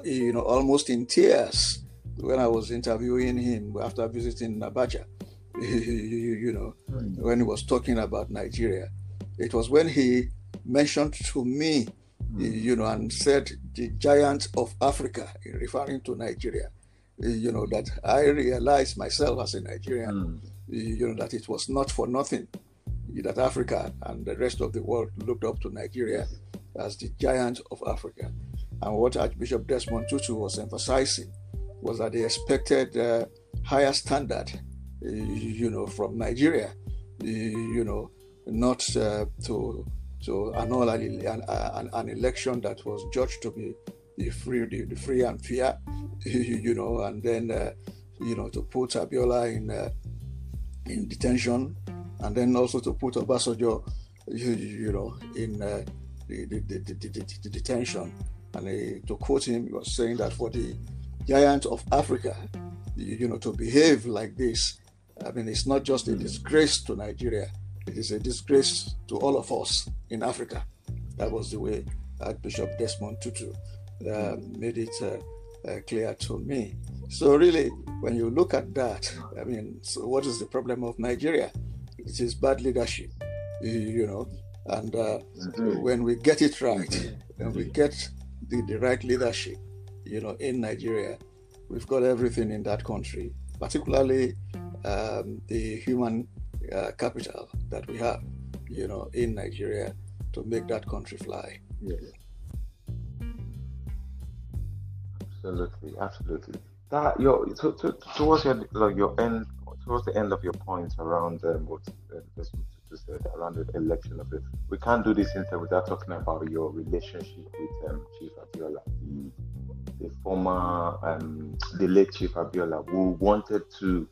you know, almost in tears when I was interviewing him after visiting Abacha. you know, mm. when he was talking about Nigeria. It was when he mentioned to me, mm. you know, and said the giant of Africa, referring to Nigeria, you know, that I realized myself as a Nigerian, mm. you know, that it was not for nothing that Africa and the rest of the world looked up to Nigeria as the giant of Africa. And what Archbishop Desmond Tutu was emphasizing was that they expected uh, higher standard you know, from Nigeria, you know, not uh, to to annul an, an, an, election that was judged to be the free, the, the free and fair, you know, and then uh, you know to put Abiola in uh, in detention, and then also to put Obasanjo, you, you know, in uh, the, the, detention. And uh, to quote him, he was saying that for the giant of Africa, you know, to behave like this I mean, it's not just a disgrace to Nigeria, it is a disgrace to all of us in Africa. That was the way Archbishop Desmond Tutu uh, made it uh, uh, clear to me. So, really, when you look at that, I mean, so what is the problem of Nigeria? It is bad leadership, you know. And uh, mm-hmm. when we get it right, when we get the, the right leadership, you know, in Nigeria, we've got everything in that country, particularly um, the human uh, capital that we have, you know, in Nigeria to make that country fly.
Yes. Absolutely, absolutely. That your to, to, towards your like your end towards the end of your points around um, what uh, said around the election of it. We can't do this interview without talking about your relationship with um, Chief Abiola, the, the former, um, the late Chief Abiola, who wanted to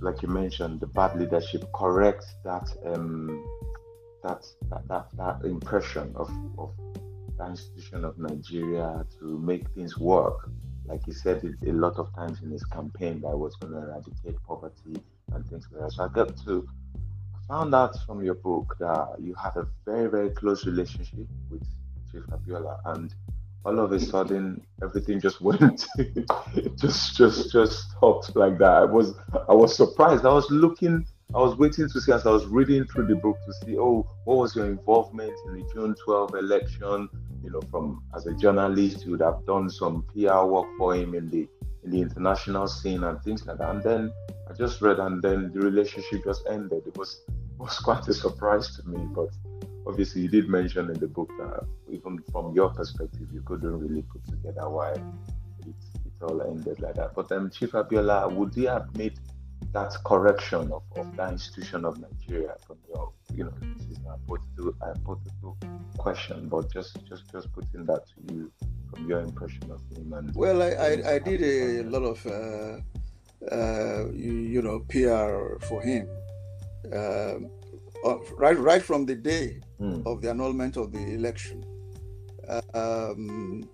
like you mentioned, the bad leadership corrects that um, that, that that that impression of of the institution of Nigeria to make things work. Like he said it a lot of times in his campaign that was going to eradicate poverty and things like that. So I got to I found out from your book that you had a very very close relationship with Chief Abiola and all of a sudden everything just went just just just stopped like that. I was i was surprised. I was looking i was waiting to see as i was reading through the book to see oh what was your involvement in the june 12 election? You know from as a journalist you would have done some pr work for him in the in the international scene and things like that. And then i just read and then the relationship just ended. It was was quite a surprise to me but obviously you did mention in the book that even from your perspective you couldn't really put together why it, it all ended like that. But um, chief abiola would you have made that correction of, of that institution of nigeria from your you know this is a hypothetical, hypothetical question but just just just putting that to you from your impression of him and
well i i, I did a lot of uh, uh, you, you, know pr for him. Uh, right right from the day mm. of the annulment of the election. Um,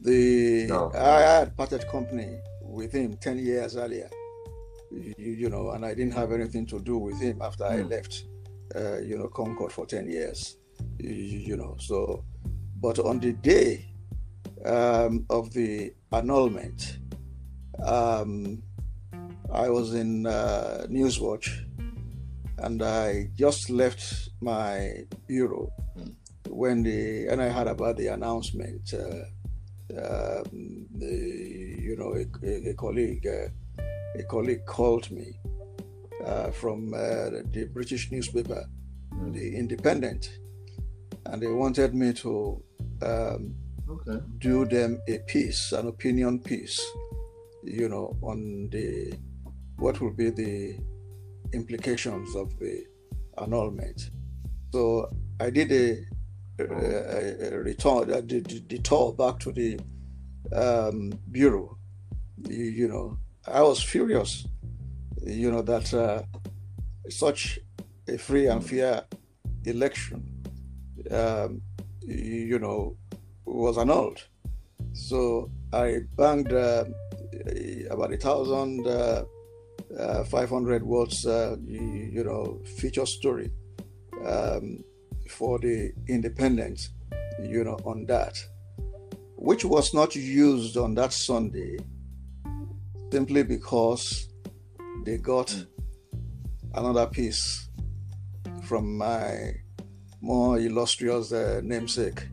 the no. I had parted company with him ten years earlier, you, you, know, and I didn't have anything to do with him after mm. I hmm. left, uh, you know, Concord for ten years, you, you know. So, but on the day um, of the annulment, um, I was in uh, Newswatch and I just left my bureau mm. when the and I heard about the announcement. Uh, um, the, you know, a, a colleague, uh, a colleague called me uh, from uh, the British newspaper, mm. the Independent, and they wanted me to um, okay. do them a piece, an opinion piece, you know, on the what will be the implications of the annulment. So I did a, a, a return, the tour back to the um, bureau, you, you, know, I was furious, you know, that uh, such a free and fair election, um, you know, was annulled. So I banged uh, about a thousand uh, uh, 500 words, uh, you, you, know, feature story um, for the independence, you know, on that, which was not used on that Sunday simply because they got mm. another piece from my more illustrious uh, namesake,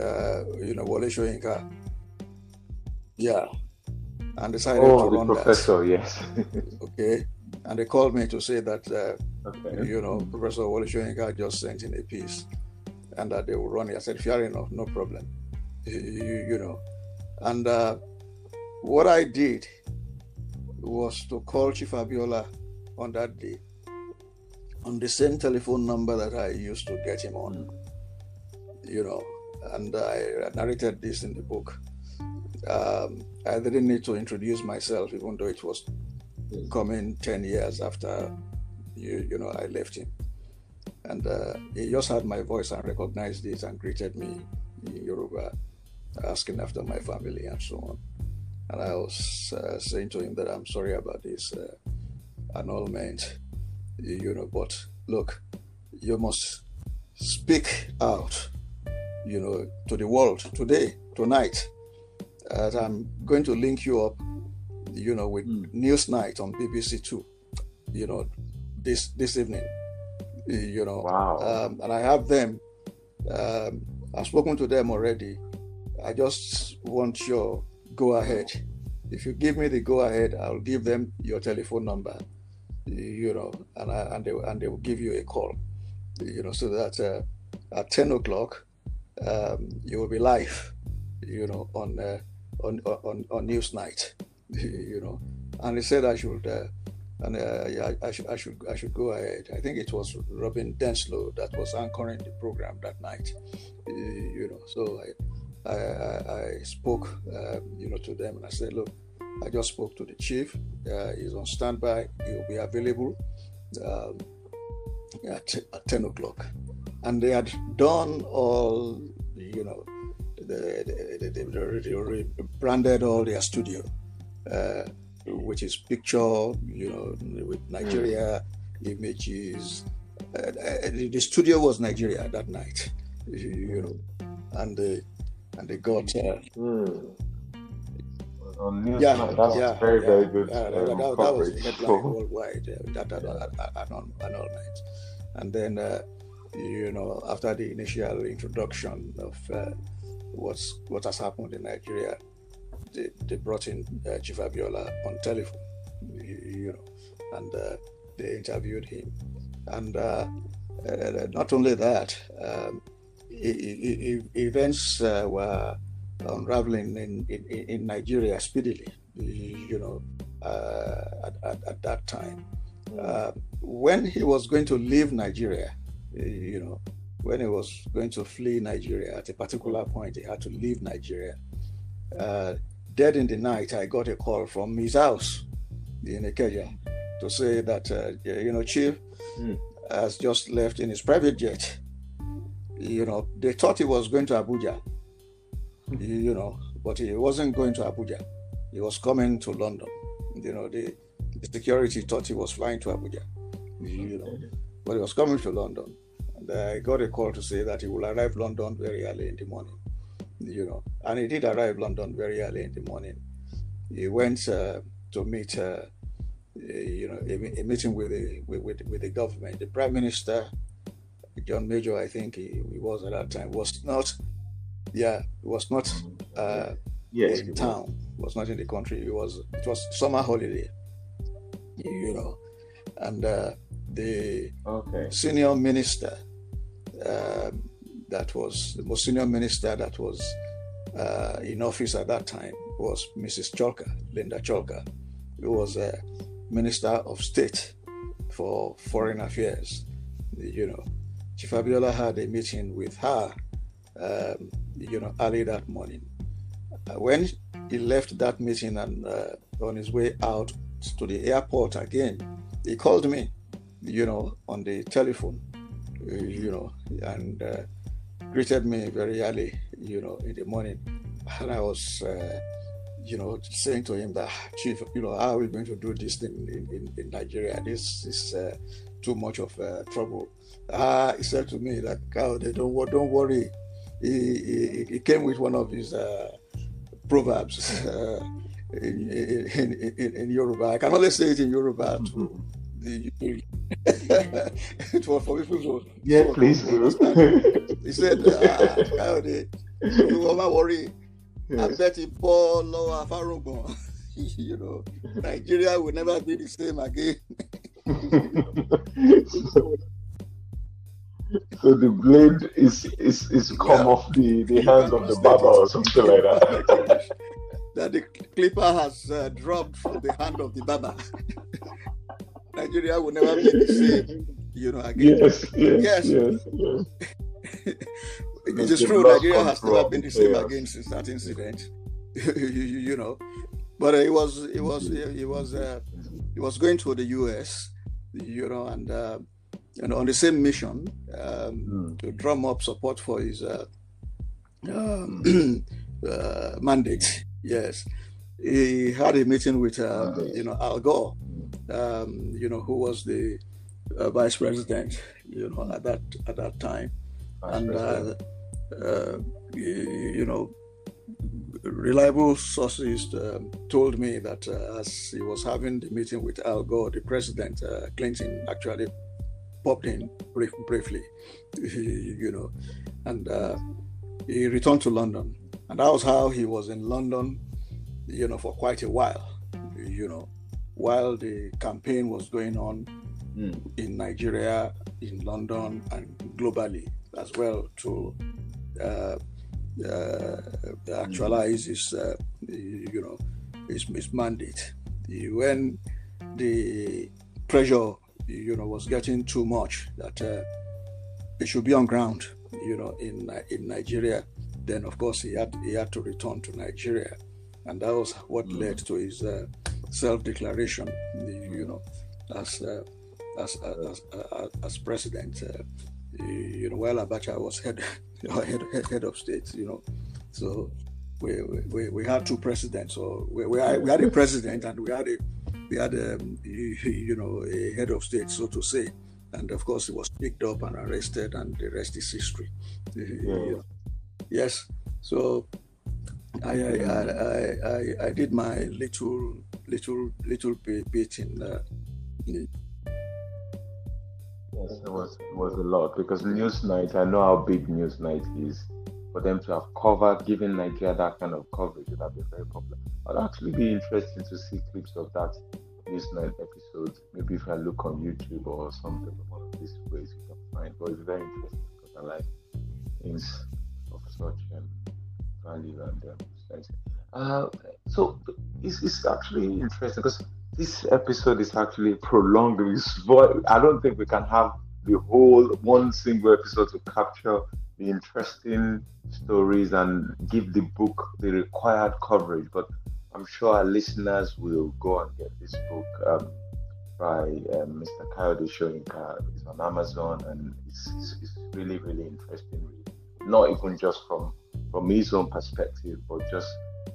uh, you know, Wole Soyinka. Yeah. And decided
oh,
to
the
run
professor,
that.
yes.
okay. And they called me to say that, uh,
okay.
you know, Professor Wole Soyinka just sent in a piece and that they will run it. I said, fair enough, no problem. You, you know. And uh, what I did was to call Chief Abiola on that day on the same telephone number that I used to get him on. You know, and I narrated this in the book. Um, I didn't need to introduce myself, even though it was coming 10 years after you, you know I left him. And uh, he just heard my voice and recognized it and greeted me in Yoruba, asking after my family and so on. And I was uh, saying to him that I'm sorry about this uh, annulment, you know, but look, you must speak out, you know, to the world today, tonight. That I'm going to link you up, you know, with mm. Newsnight on BBC Two, you know, this this evening, you know.
Wow.
Um, and I have them. Um, I've spoken to them already. I just want your go ahead. If you give me the go ahead, I'll give them your telephone number, you know, and I, and they and they will give you a call, you know, so that uh, at ten o'clock um, you will be live, you know, on uh, on on on Newsnight, you know, and he said I should. Uh, and uh, yeah, I, should I should I should go ahead. I think it was Robin Denselow that was anchoring the program that night, you know. So I I, I, spoke, uh, you know, to them, and I said, "Look, I just spoke to the chief. Uh, he's on standby. He will be available um, at, at ten o'clock." And they had done all, you know, they, they, they, they branded all their studio, uh, which is picture, you know, with Nigeria images. Uh, the studio was Nigeria that night, you know, and they and they got. Uh,
mm. On
yeah,
that's
yeah,
very,
yeah,
very good. Um,
that, that was
coverage.
headline worldwide. Uh, that, that, that, that, on, on all night, and then uh, you know after the initial introduction of uh, what's what has happened in Nigeria, they, they brought in uh, Chief Abiola on telephone, you, you know, and uh, they interviewed him, and uh, uh not only that. Um, events uh, were unraveling in, in, in, Nigeria speedily, you know, uh, at, at, at, that time. Uh, when he was going to leave Nigeria, you know, when he was going to flee Nigeria at a particular point, he had to leave Nigeria. Uh, dead in the night, I got a call from his house in Ikeja to say that, uh, you know, Chief mm. has just left in his private jet you know, they thought he was going to Abuja, you know, but he wasn't going to Abuja. He was coming to London. You know, the, the security thought he was flying to Abuja, you know, but he was coming to London. And I got a call to say that he will arrive London very early in the morning, you know, and he did arrive London very early in the morning. He went uh, to meet, uh, you know, a, a meeting with the with, with the government, the prime minister John Major, I think he, he, was at that time, was not, yeah, was not uh,
yes,
in town, was. was. not in the country. It was it was summer holiday, you know, and uh, the
okay.
senior minister um, that was the most senior minister that was uh, in office at that time was Mrs. Chalker, Lynda Chalker, who was a minister of state for foreign affairs, you know. Chief Abiola had a meeting with her, um, you know, early that morning. Uh, when he left that meeting and uh, on his way out to the airport again, he called me, you know, on the telephone, uh, you know, and uh, greeted me very early, you know, in the morning. And I was, uh, you know, saying to him that, Chief, you know, how are we going to do this thing in, in, in Nigeria? This is uh, too much of uh, trouble. Ah, he said to me that, "Kayode don't don't worry." He, he, he came with one of his uh, proverbs uh, in, in, in, in, Yoruba. I can only say it in Yoruba to the it was for people to
yeah, please
He said, ah, "Kayode don't worry." Yes. I bet he ball lower Farogon. you know, Nigeria will never be the same again.
so the blade is is is come yeah. off the the hands of the barber or something like that.
that the clipper has uh, dropped from the hand of the barber. Nigeria will never be the same, you know. Again.
Yes, yes, yes. yes, yes.
it is true. Nigeria has never been the same yes. again since that incident. you, you, know, but it was it was it was uh, it was going to the U.S. You know, and. Uh, and on the same mission um, mm. to drum up support for his uh, um, uh, mandate. Yes, he had a meeting with uh, you know Al Gore, um, you know who was the uh, vice president, you know at that at that time, vice and uh, uh, you know reliable sources um, told me that as he was having the meeting with Al Gore, the president Clinton actually popped in brief, briefly, you know, and uh, he returned to London. And that was how he was in London, you know, for quite a while, you know, while the campaign was going on mm. in Nigeria, in London, and globally as well to uh, uh, actualize his, uh, you know, his, his mandate. When the pressure you know, was getting too much that uh, it should be on ground, you know, in in Nigeria. Then of course he had he had to return to Nigeria, and that was what mm. led to his uh, self-declaration, you know, as uh, as, as, as, as president. Uh, you know, while Abacha was head head head of state, you know, so we, we, we had two presidents. So we, we, had, we had a president and we had a we had um, you know a head of state, so to say, and of course he was picked up and arrested, and the rest is history. Yeah. Yes, so I I, I I, I did my little little little bit in. Uh,
Yes, it was it was a lot because Newsnight. I know how big Newsnight is. For them to have covered, given Nigeria that kind of coverage, would have been very popular. I'd actually be interesting to see clips of that Newsnight episode. Maybe if I look on YouTube or something, one of these ways you can find. But it's very interesting because I like things of such um, value and um. Uh, so it's, it's actually interesting because this episode is actually prolonged. I don't think we can have the whole one single episode to capture the interesting stories and give the book the required coverage. But I'm sure our listeners will go and get this book um, by um, Mr. Kayode Soyinka. It's on Amazon and it's, it's, it's, really, really interesting. Not even just from, from his own perspective, but just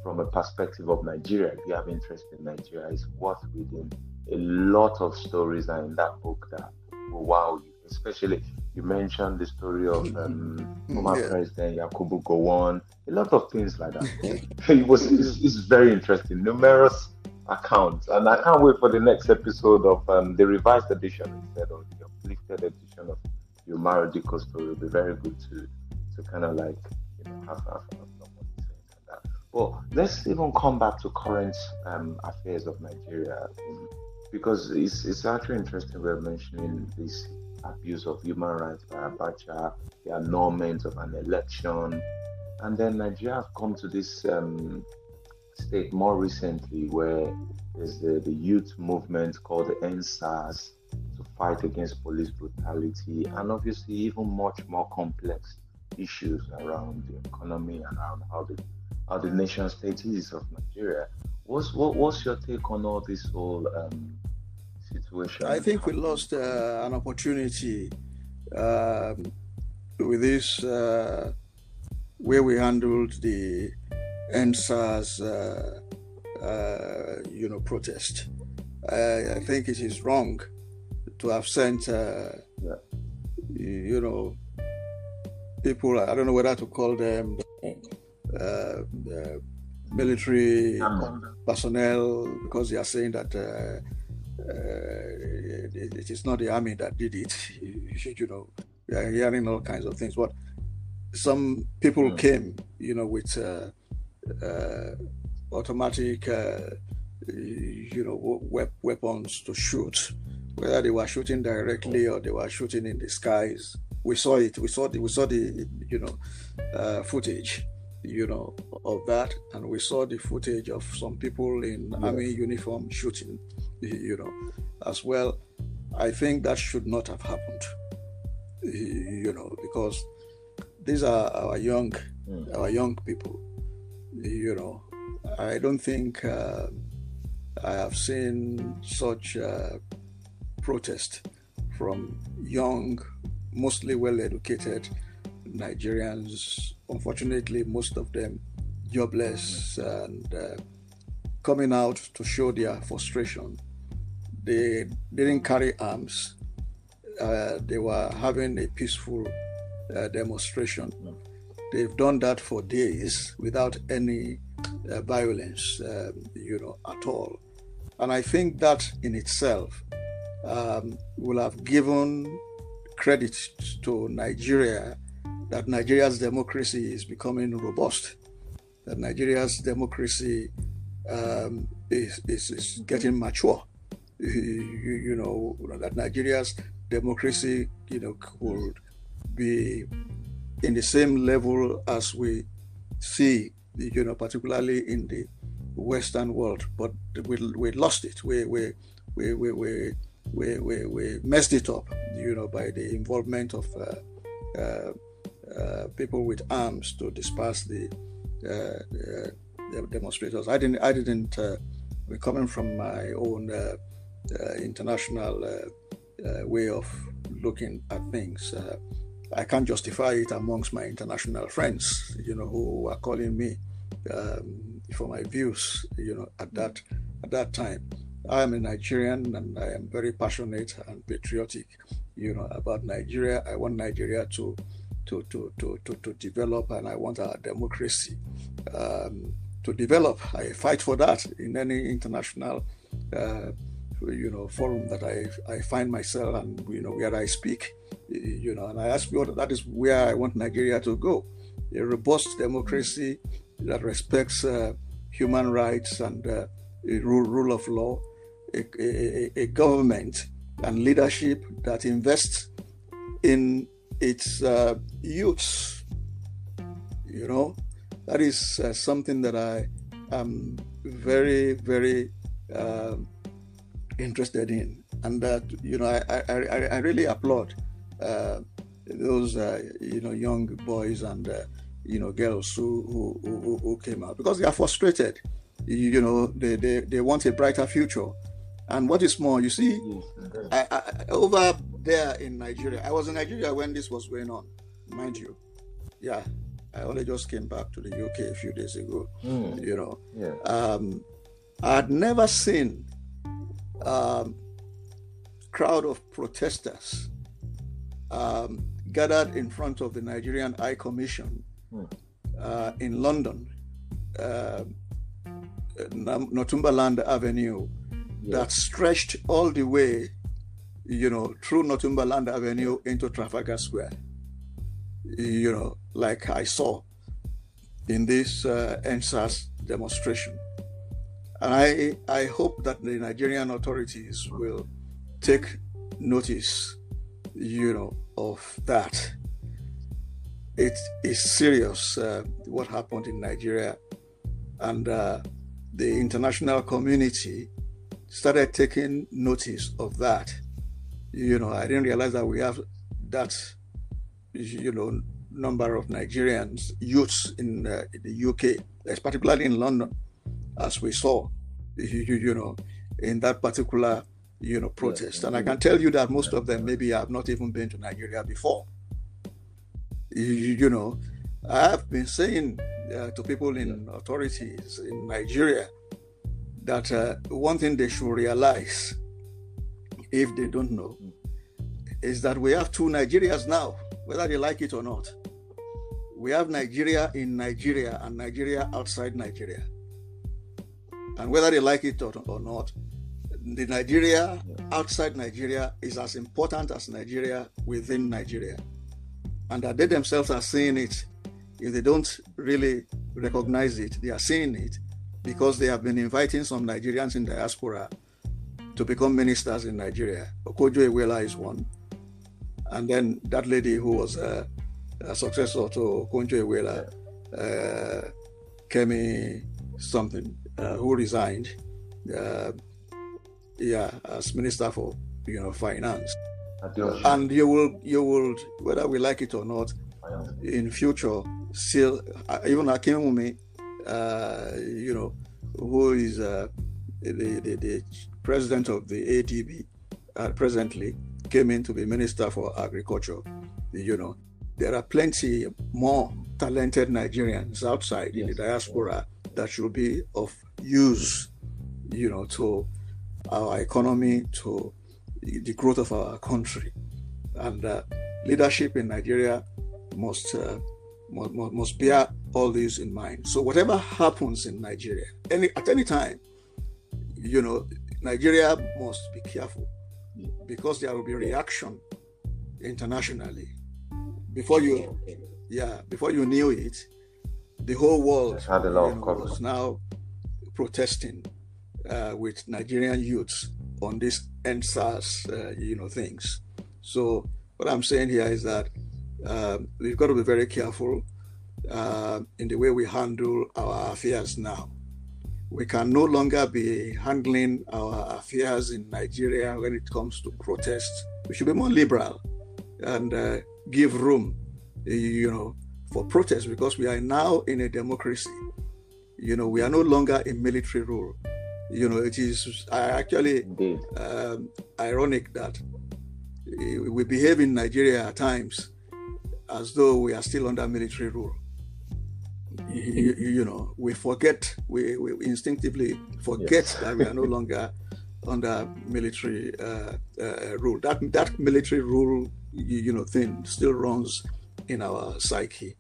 from a perspective of Nigeria. If you have interest in Nigeria, it's worth reading. A lot of stories are in that book that will wow you, especially you mentioned the story of um, former yeah. President Yakubu Gowon, a lot of things like that. it was it's, it's, very interesting, numerous accounts, and I can't wait for the next episode of um, the revised edition instead of the uplifted edition of your Umaru Dikko story. It'll be very good to to kind of like you know have, have, have someone saying that. Well, let's even come back to current um, affairs of Nigeria. Because it's, it's actually interesting we're mentioning this abuse of human rights by Abacha, the annulment of an election. And then Nigeria have come to this um, state more recently where there's the, the youth movement called the EndSARS to fight against police brutality, and obviously even much more complex issues around the economy and around how the how the nation state is of Nigeria. What's what, what's your take on all this whole um, situation?
I think we lost uh, an opportunity um, with this uh, way we handled the EndSARS, uh, uh, you know, protest. I, I, think it is wrong to have sent, uh, yeah. you know, people. I don't know whether to call them uh, military personnel because they are saying that uh, uh, it, it is not the army that did it. You know, we are hearing all kinds of things. But some people mm. came, you know, with uh, uh, automatic, uh, you know, weapons to shoot. Whether they were shooting directly or they were shooting in the skies, we saw it. We saw the, we saw the, you know, uh, footage you know, of that. And we saw the footage of some people in yes. army uniform shooting, you know, as well. I think that should not have happened, you know, because these are our young, mm. our young people, you know. I don't think uh, I have seen such uh, protest from young, mostly well-educated Nigerians, unfortunately, most of them jobless and uh, coming out to show their frustration. They didn't carry arms. Uh, they were having a peaceful uh, demonstration. They've done that for days without any uh, violence, um, you know, at all. And I think that in itself um, will have given credit to Nigeria that Nigeria's democracy is becoming robust, that Nigeria's democracy um, is, is, is, getting mature. You, you, know, that Nigeria's democracy, you know, could be in the same level as we see, you know, particularly in the Western world. But we, we lost it. We, we, we, we, we, we, we, we messed it up, you know, by the involvement of uh, uh, people with arms to disperse the, uh, the demonstrators. I didn't. I didn't. Uh, coming from my own uh, international way of looking at things. I can't justify it amongst my international friends, you know, who are calling me um, for my views, you know, at that at that time. I am a Nigerian and I am very passionate and patriotic, you know, about Nigeria. I want Nigeria to to, to, to, to, to develop, and I want our democracy um, to develop. I fight for that in any international, uh, you know, forum that I, I find myself and, you know, where I speak, you know, and I ask you what that is where I want Nigeria to go. A robust democracy that respects uh, human rights and uh, rule, rule of law, a, a, a government and leadership that invests in its uh. You know, that is uh, something that I am very, very uh, interested in, and that you know, I I, I really applaud uh, those uh, you know young boys and uh, you know girls who, who, who who came out because they are frustrated. You know, they they, they want a brighter future. And what is more, you see, I, I, over there in Nigeria, I was in Nigeria when this was going on, mind you. Yeah, I only just came back to the UK a few days ago. Mm. You know, yeah. um, I had never seen um, crowd of protesters um, gathered in front of the Nigerian High Commission mm. uh, in London, uh, Northumberland Avenue that stretched all the way, you know, through Northumberland Avenue into Trafalgar Square. You know, like I saw in this uh, EndSARS demonstration. And I, I hope that the Nigerian authorities will take notice, you know, of that. It is serious uh, what happened in Nigeria, and uh, the international community started taking notice of that. You know, I didn't realize that we have that, you know, number of Nigerians, youths in, uh, in the UK, particularly in London, as we saw, you, you know, in that particular you know protest. And I can tell you that most of them maybe have not even been to Nigeria before. You, you know, I have been saying uh, to people in authorities in Nigeria that uh, one thing they should realize, if they don't know, is that we have two Nigerias now, whether they like it or not. We have Nigeria in Nigeria and Nigeria outside Nigeria. And whether they like it or, or not, the Nigeria outside Nigeria is as important as Nigeria within Nigeria. And that they themselves are seeing it. If they don't really recognize it, they are seeing it because they have been inviting some Nigerians in diaspora to become ministers in Nigeria. Okonjo Iweala is one. And then that lady who was uh, a successor to Okonjo Iweala, uh, Kemi something, uh, who resigned. Uh, yeah, as Minister for you know Finance. And you will you will whether we like it or not, in future still uh, even Akinwumi, uh, you know, who is the, the, the president of the ADB uh, presently came in to be Minister for Agriculture. You know, there are plenty more talented Nigerians outside yes. in the diaspora that should be of use, you know, to our economy, to the growth of our country. And uh, leadership in Nigeria must, uh, must, must bear all these in mind. So whatever happens in Nigeria, any at any time, you know, Nigeria must be careful because there will be reaction internationally. Before you, yeah, before you knew it, the whole world
had a lot you
know, was now protesting uh, with Nigerian youths on these EndSARS, uh, you know, things. So what I'm saying here is that um, we've got to be very careful uh, in the way we handle our affairs now. We can no longer be handling our affairs in Nigeria when it comes to protests. We should be more liberal and uh, give room, you know, for protests because we are now in a democracy. You know, we are no longer in military rule. You know, it is actually um, ironic that we behave in Nigeria at times as though we are still under military rule. You, you know, we forget, we, we instinctively forget yes. that we are no longer under military uh, uh, rule. That that military rule, you, you, know, thing still runs in our psyche.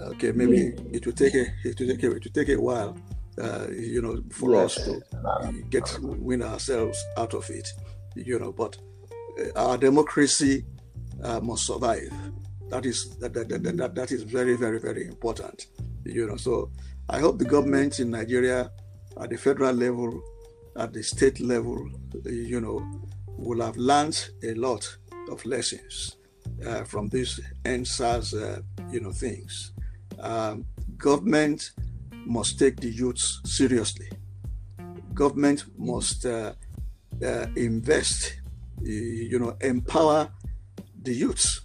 Okay, maybe it will take a it will take a, it will take a while, uh, you know, for yes. us to get win ourselves out of it, you know. But uh, our democracy uh, must survive. That is that, that, that, that, that is very very very important, you know. So I hope the government in Nigeria, at the federal level, at the state level, you know, will have learned a lot of lessons uh, from these EndSARS, uh, you know, things um, government must take the youths seriously. Government must uh, uh, invest, you know, empower the youths.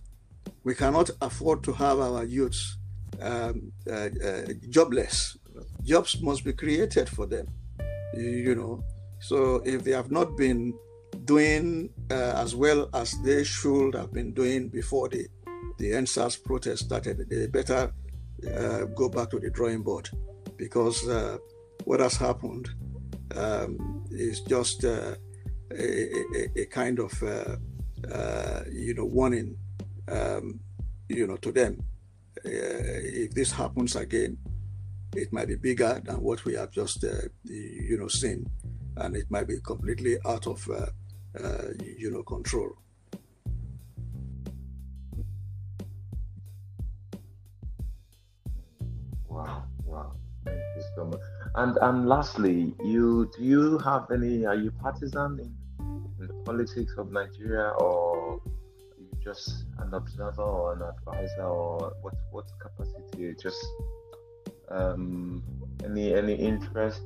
We cannot afford to have our youths um, uh, uh jobless. Jobs must be created for them, you know. So if they have not been doing uh, as well as they should have been doing before the the EndSARS protest started, they better uh, go back to the drawing board because what has happened um, is just uh, a, a, a, kind of uh, uh, you know warning um, you know to them Uh, if this happens again it might be bigger than what we have just uh, you know seen and it might be completely out of uh, you know control
so much. And and lastly, you do you have any? Are you partisan in, in the politics of Nigeria, or you just an observer or an advisor, or what what capacity? Just um, any any interest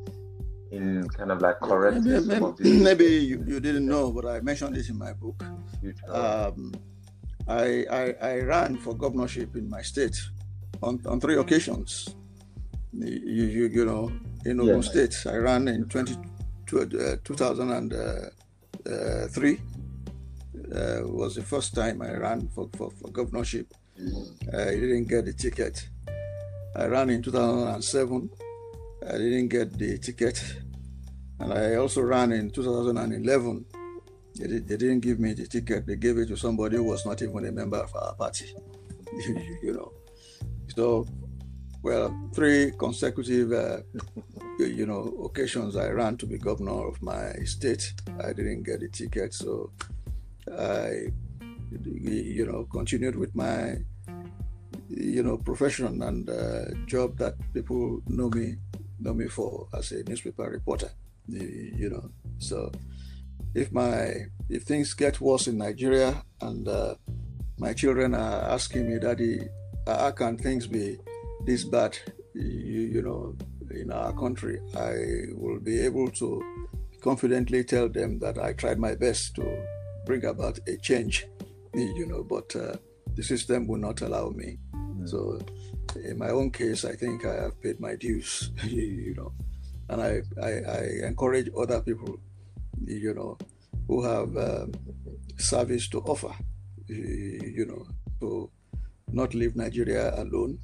in kind of like correcting
maybe, maybe, maybe you, you, didn't know, but I mentioned this in my book. Um, I, I, I ran for governorship in my state on, on three occasions. You, you, you know, in Ogun yeah. State, I ran in 20, uh, 2003. Uh, was the first time I ran for, for, for governorship. I didn't get the ticket. I ran in 2007. I didn't get the ticket. And I also ran in 2011. They, they didn't give me the ticket. They gave it to somebody who was not even a member of our party. you know. So, well, three consecutive, uh, you know, occasions I ran to be governor of my state. I didn't get the ticket, so I, you know, continued with my, you know, profession and uh, job that people know me know me for as a newspaper reporter. You know, so if my if things get worse in Nigeria and uh, my children are asking me, Daddy, how can things be this bad? You, you know, in our country, I will be able to confidently tell them that I tried my best to bring about a change, you know, but uh, the system will not allow me. Mm. So, in my own case, I think I have paid my dues, you know, and I, I, I, encourage other people, you know, who have um, service to offer, you know, to not leave Nigeria alone.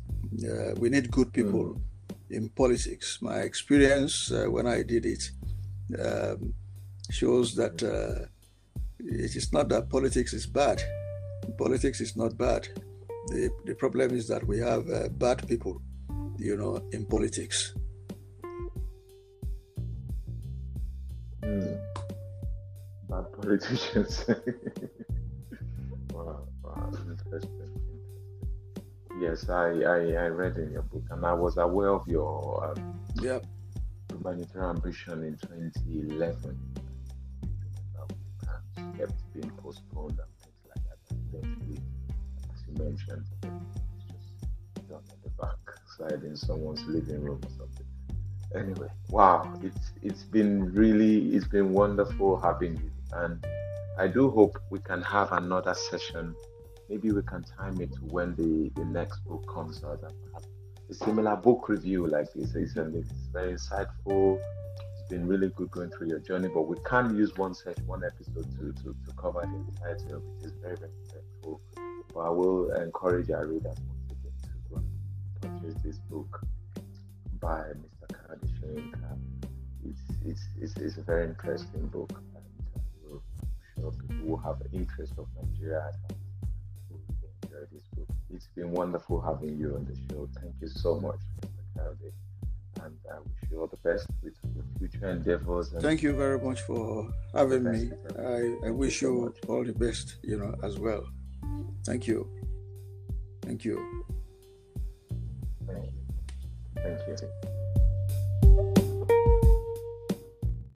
Uh, we need good people mm. in politics. My experience uh, when I did it um, shows that uh, it is not that politics is bad. Politics is not bad. The, the problem is that we have uh, bad people, you know, in politics.
Mm. Bad politicians. wow, wow, interesting. Yes, I, I, I read in your book, and I was aware of your um,
yep.
humanitarian ambition in 2011 kept being postponed and things like that. And eventually, as you mentioned, it's just done on the back side in someone's living room or something. Anyway, wow, it's it's been really it's been wonderful having you, and I do hope we can have another session. Maybe we can time it to when the, the next book comes out and have a similar book review like this. It's, it's very insightful been really good going through your journey, but we can't use one session, one episode to, to, to cover the entirety of it. It's very, very painful. But I will encourage our readers once again to go and purchase this book by Mr. Soyinka. It's, it's, it's, it's a very interesting book, and uh, I'm sure people will have interest of Nigeria enjoy this book. It's been wonderful having you on the show. Thank you so much, Mr. Kayode and I wish you all the best with your future endeavors.
Thank you very much for having me. I, I wish you so all the best, you know, as well. Thank you. Thank you.
Thank you. Thank you.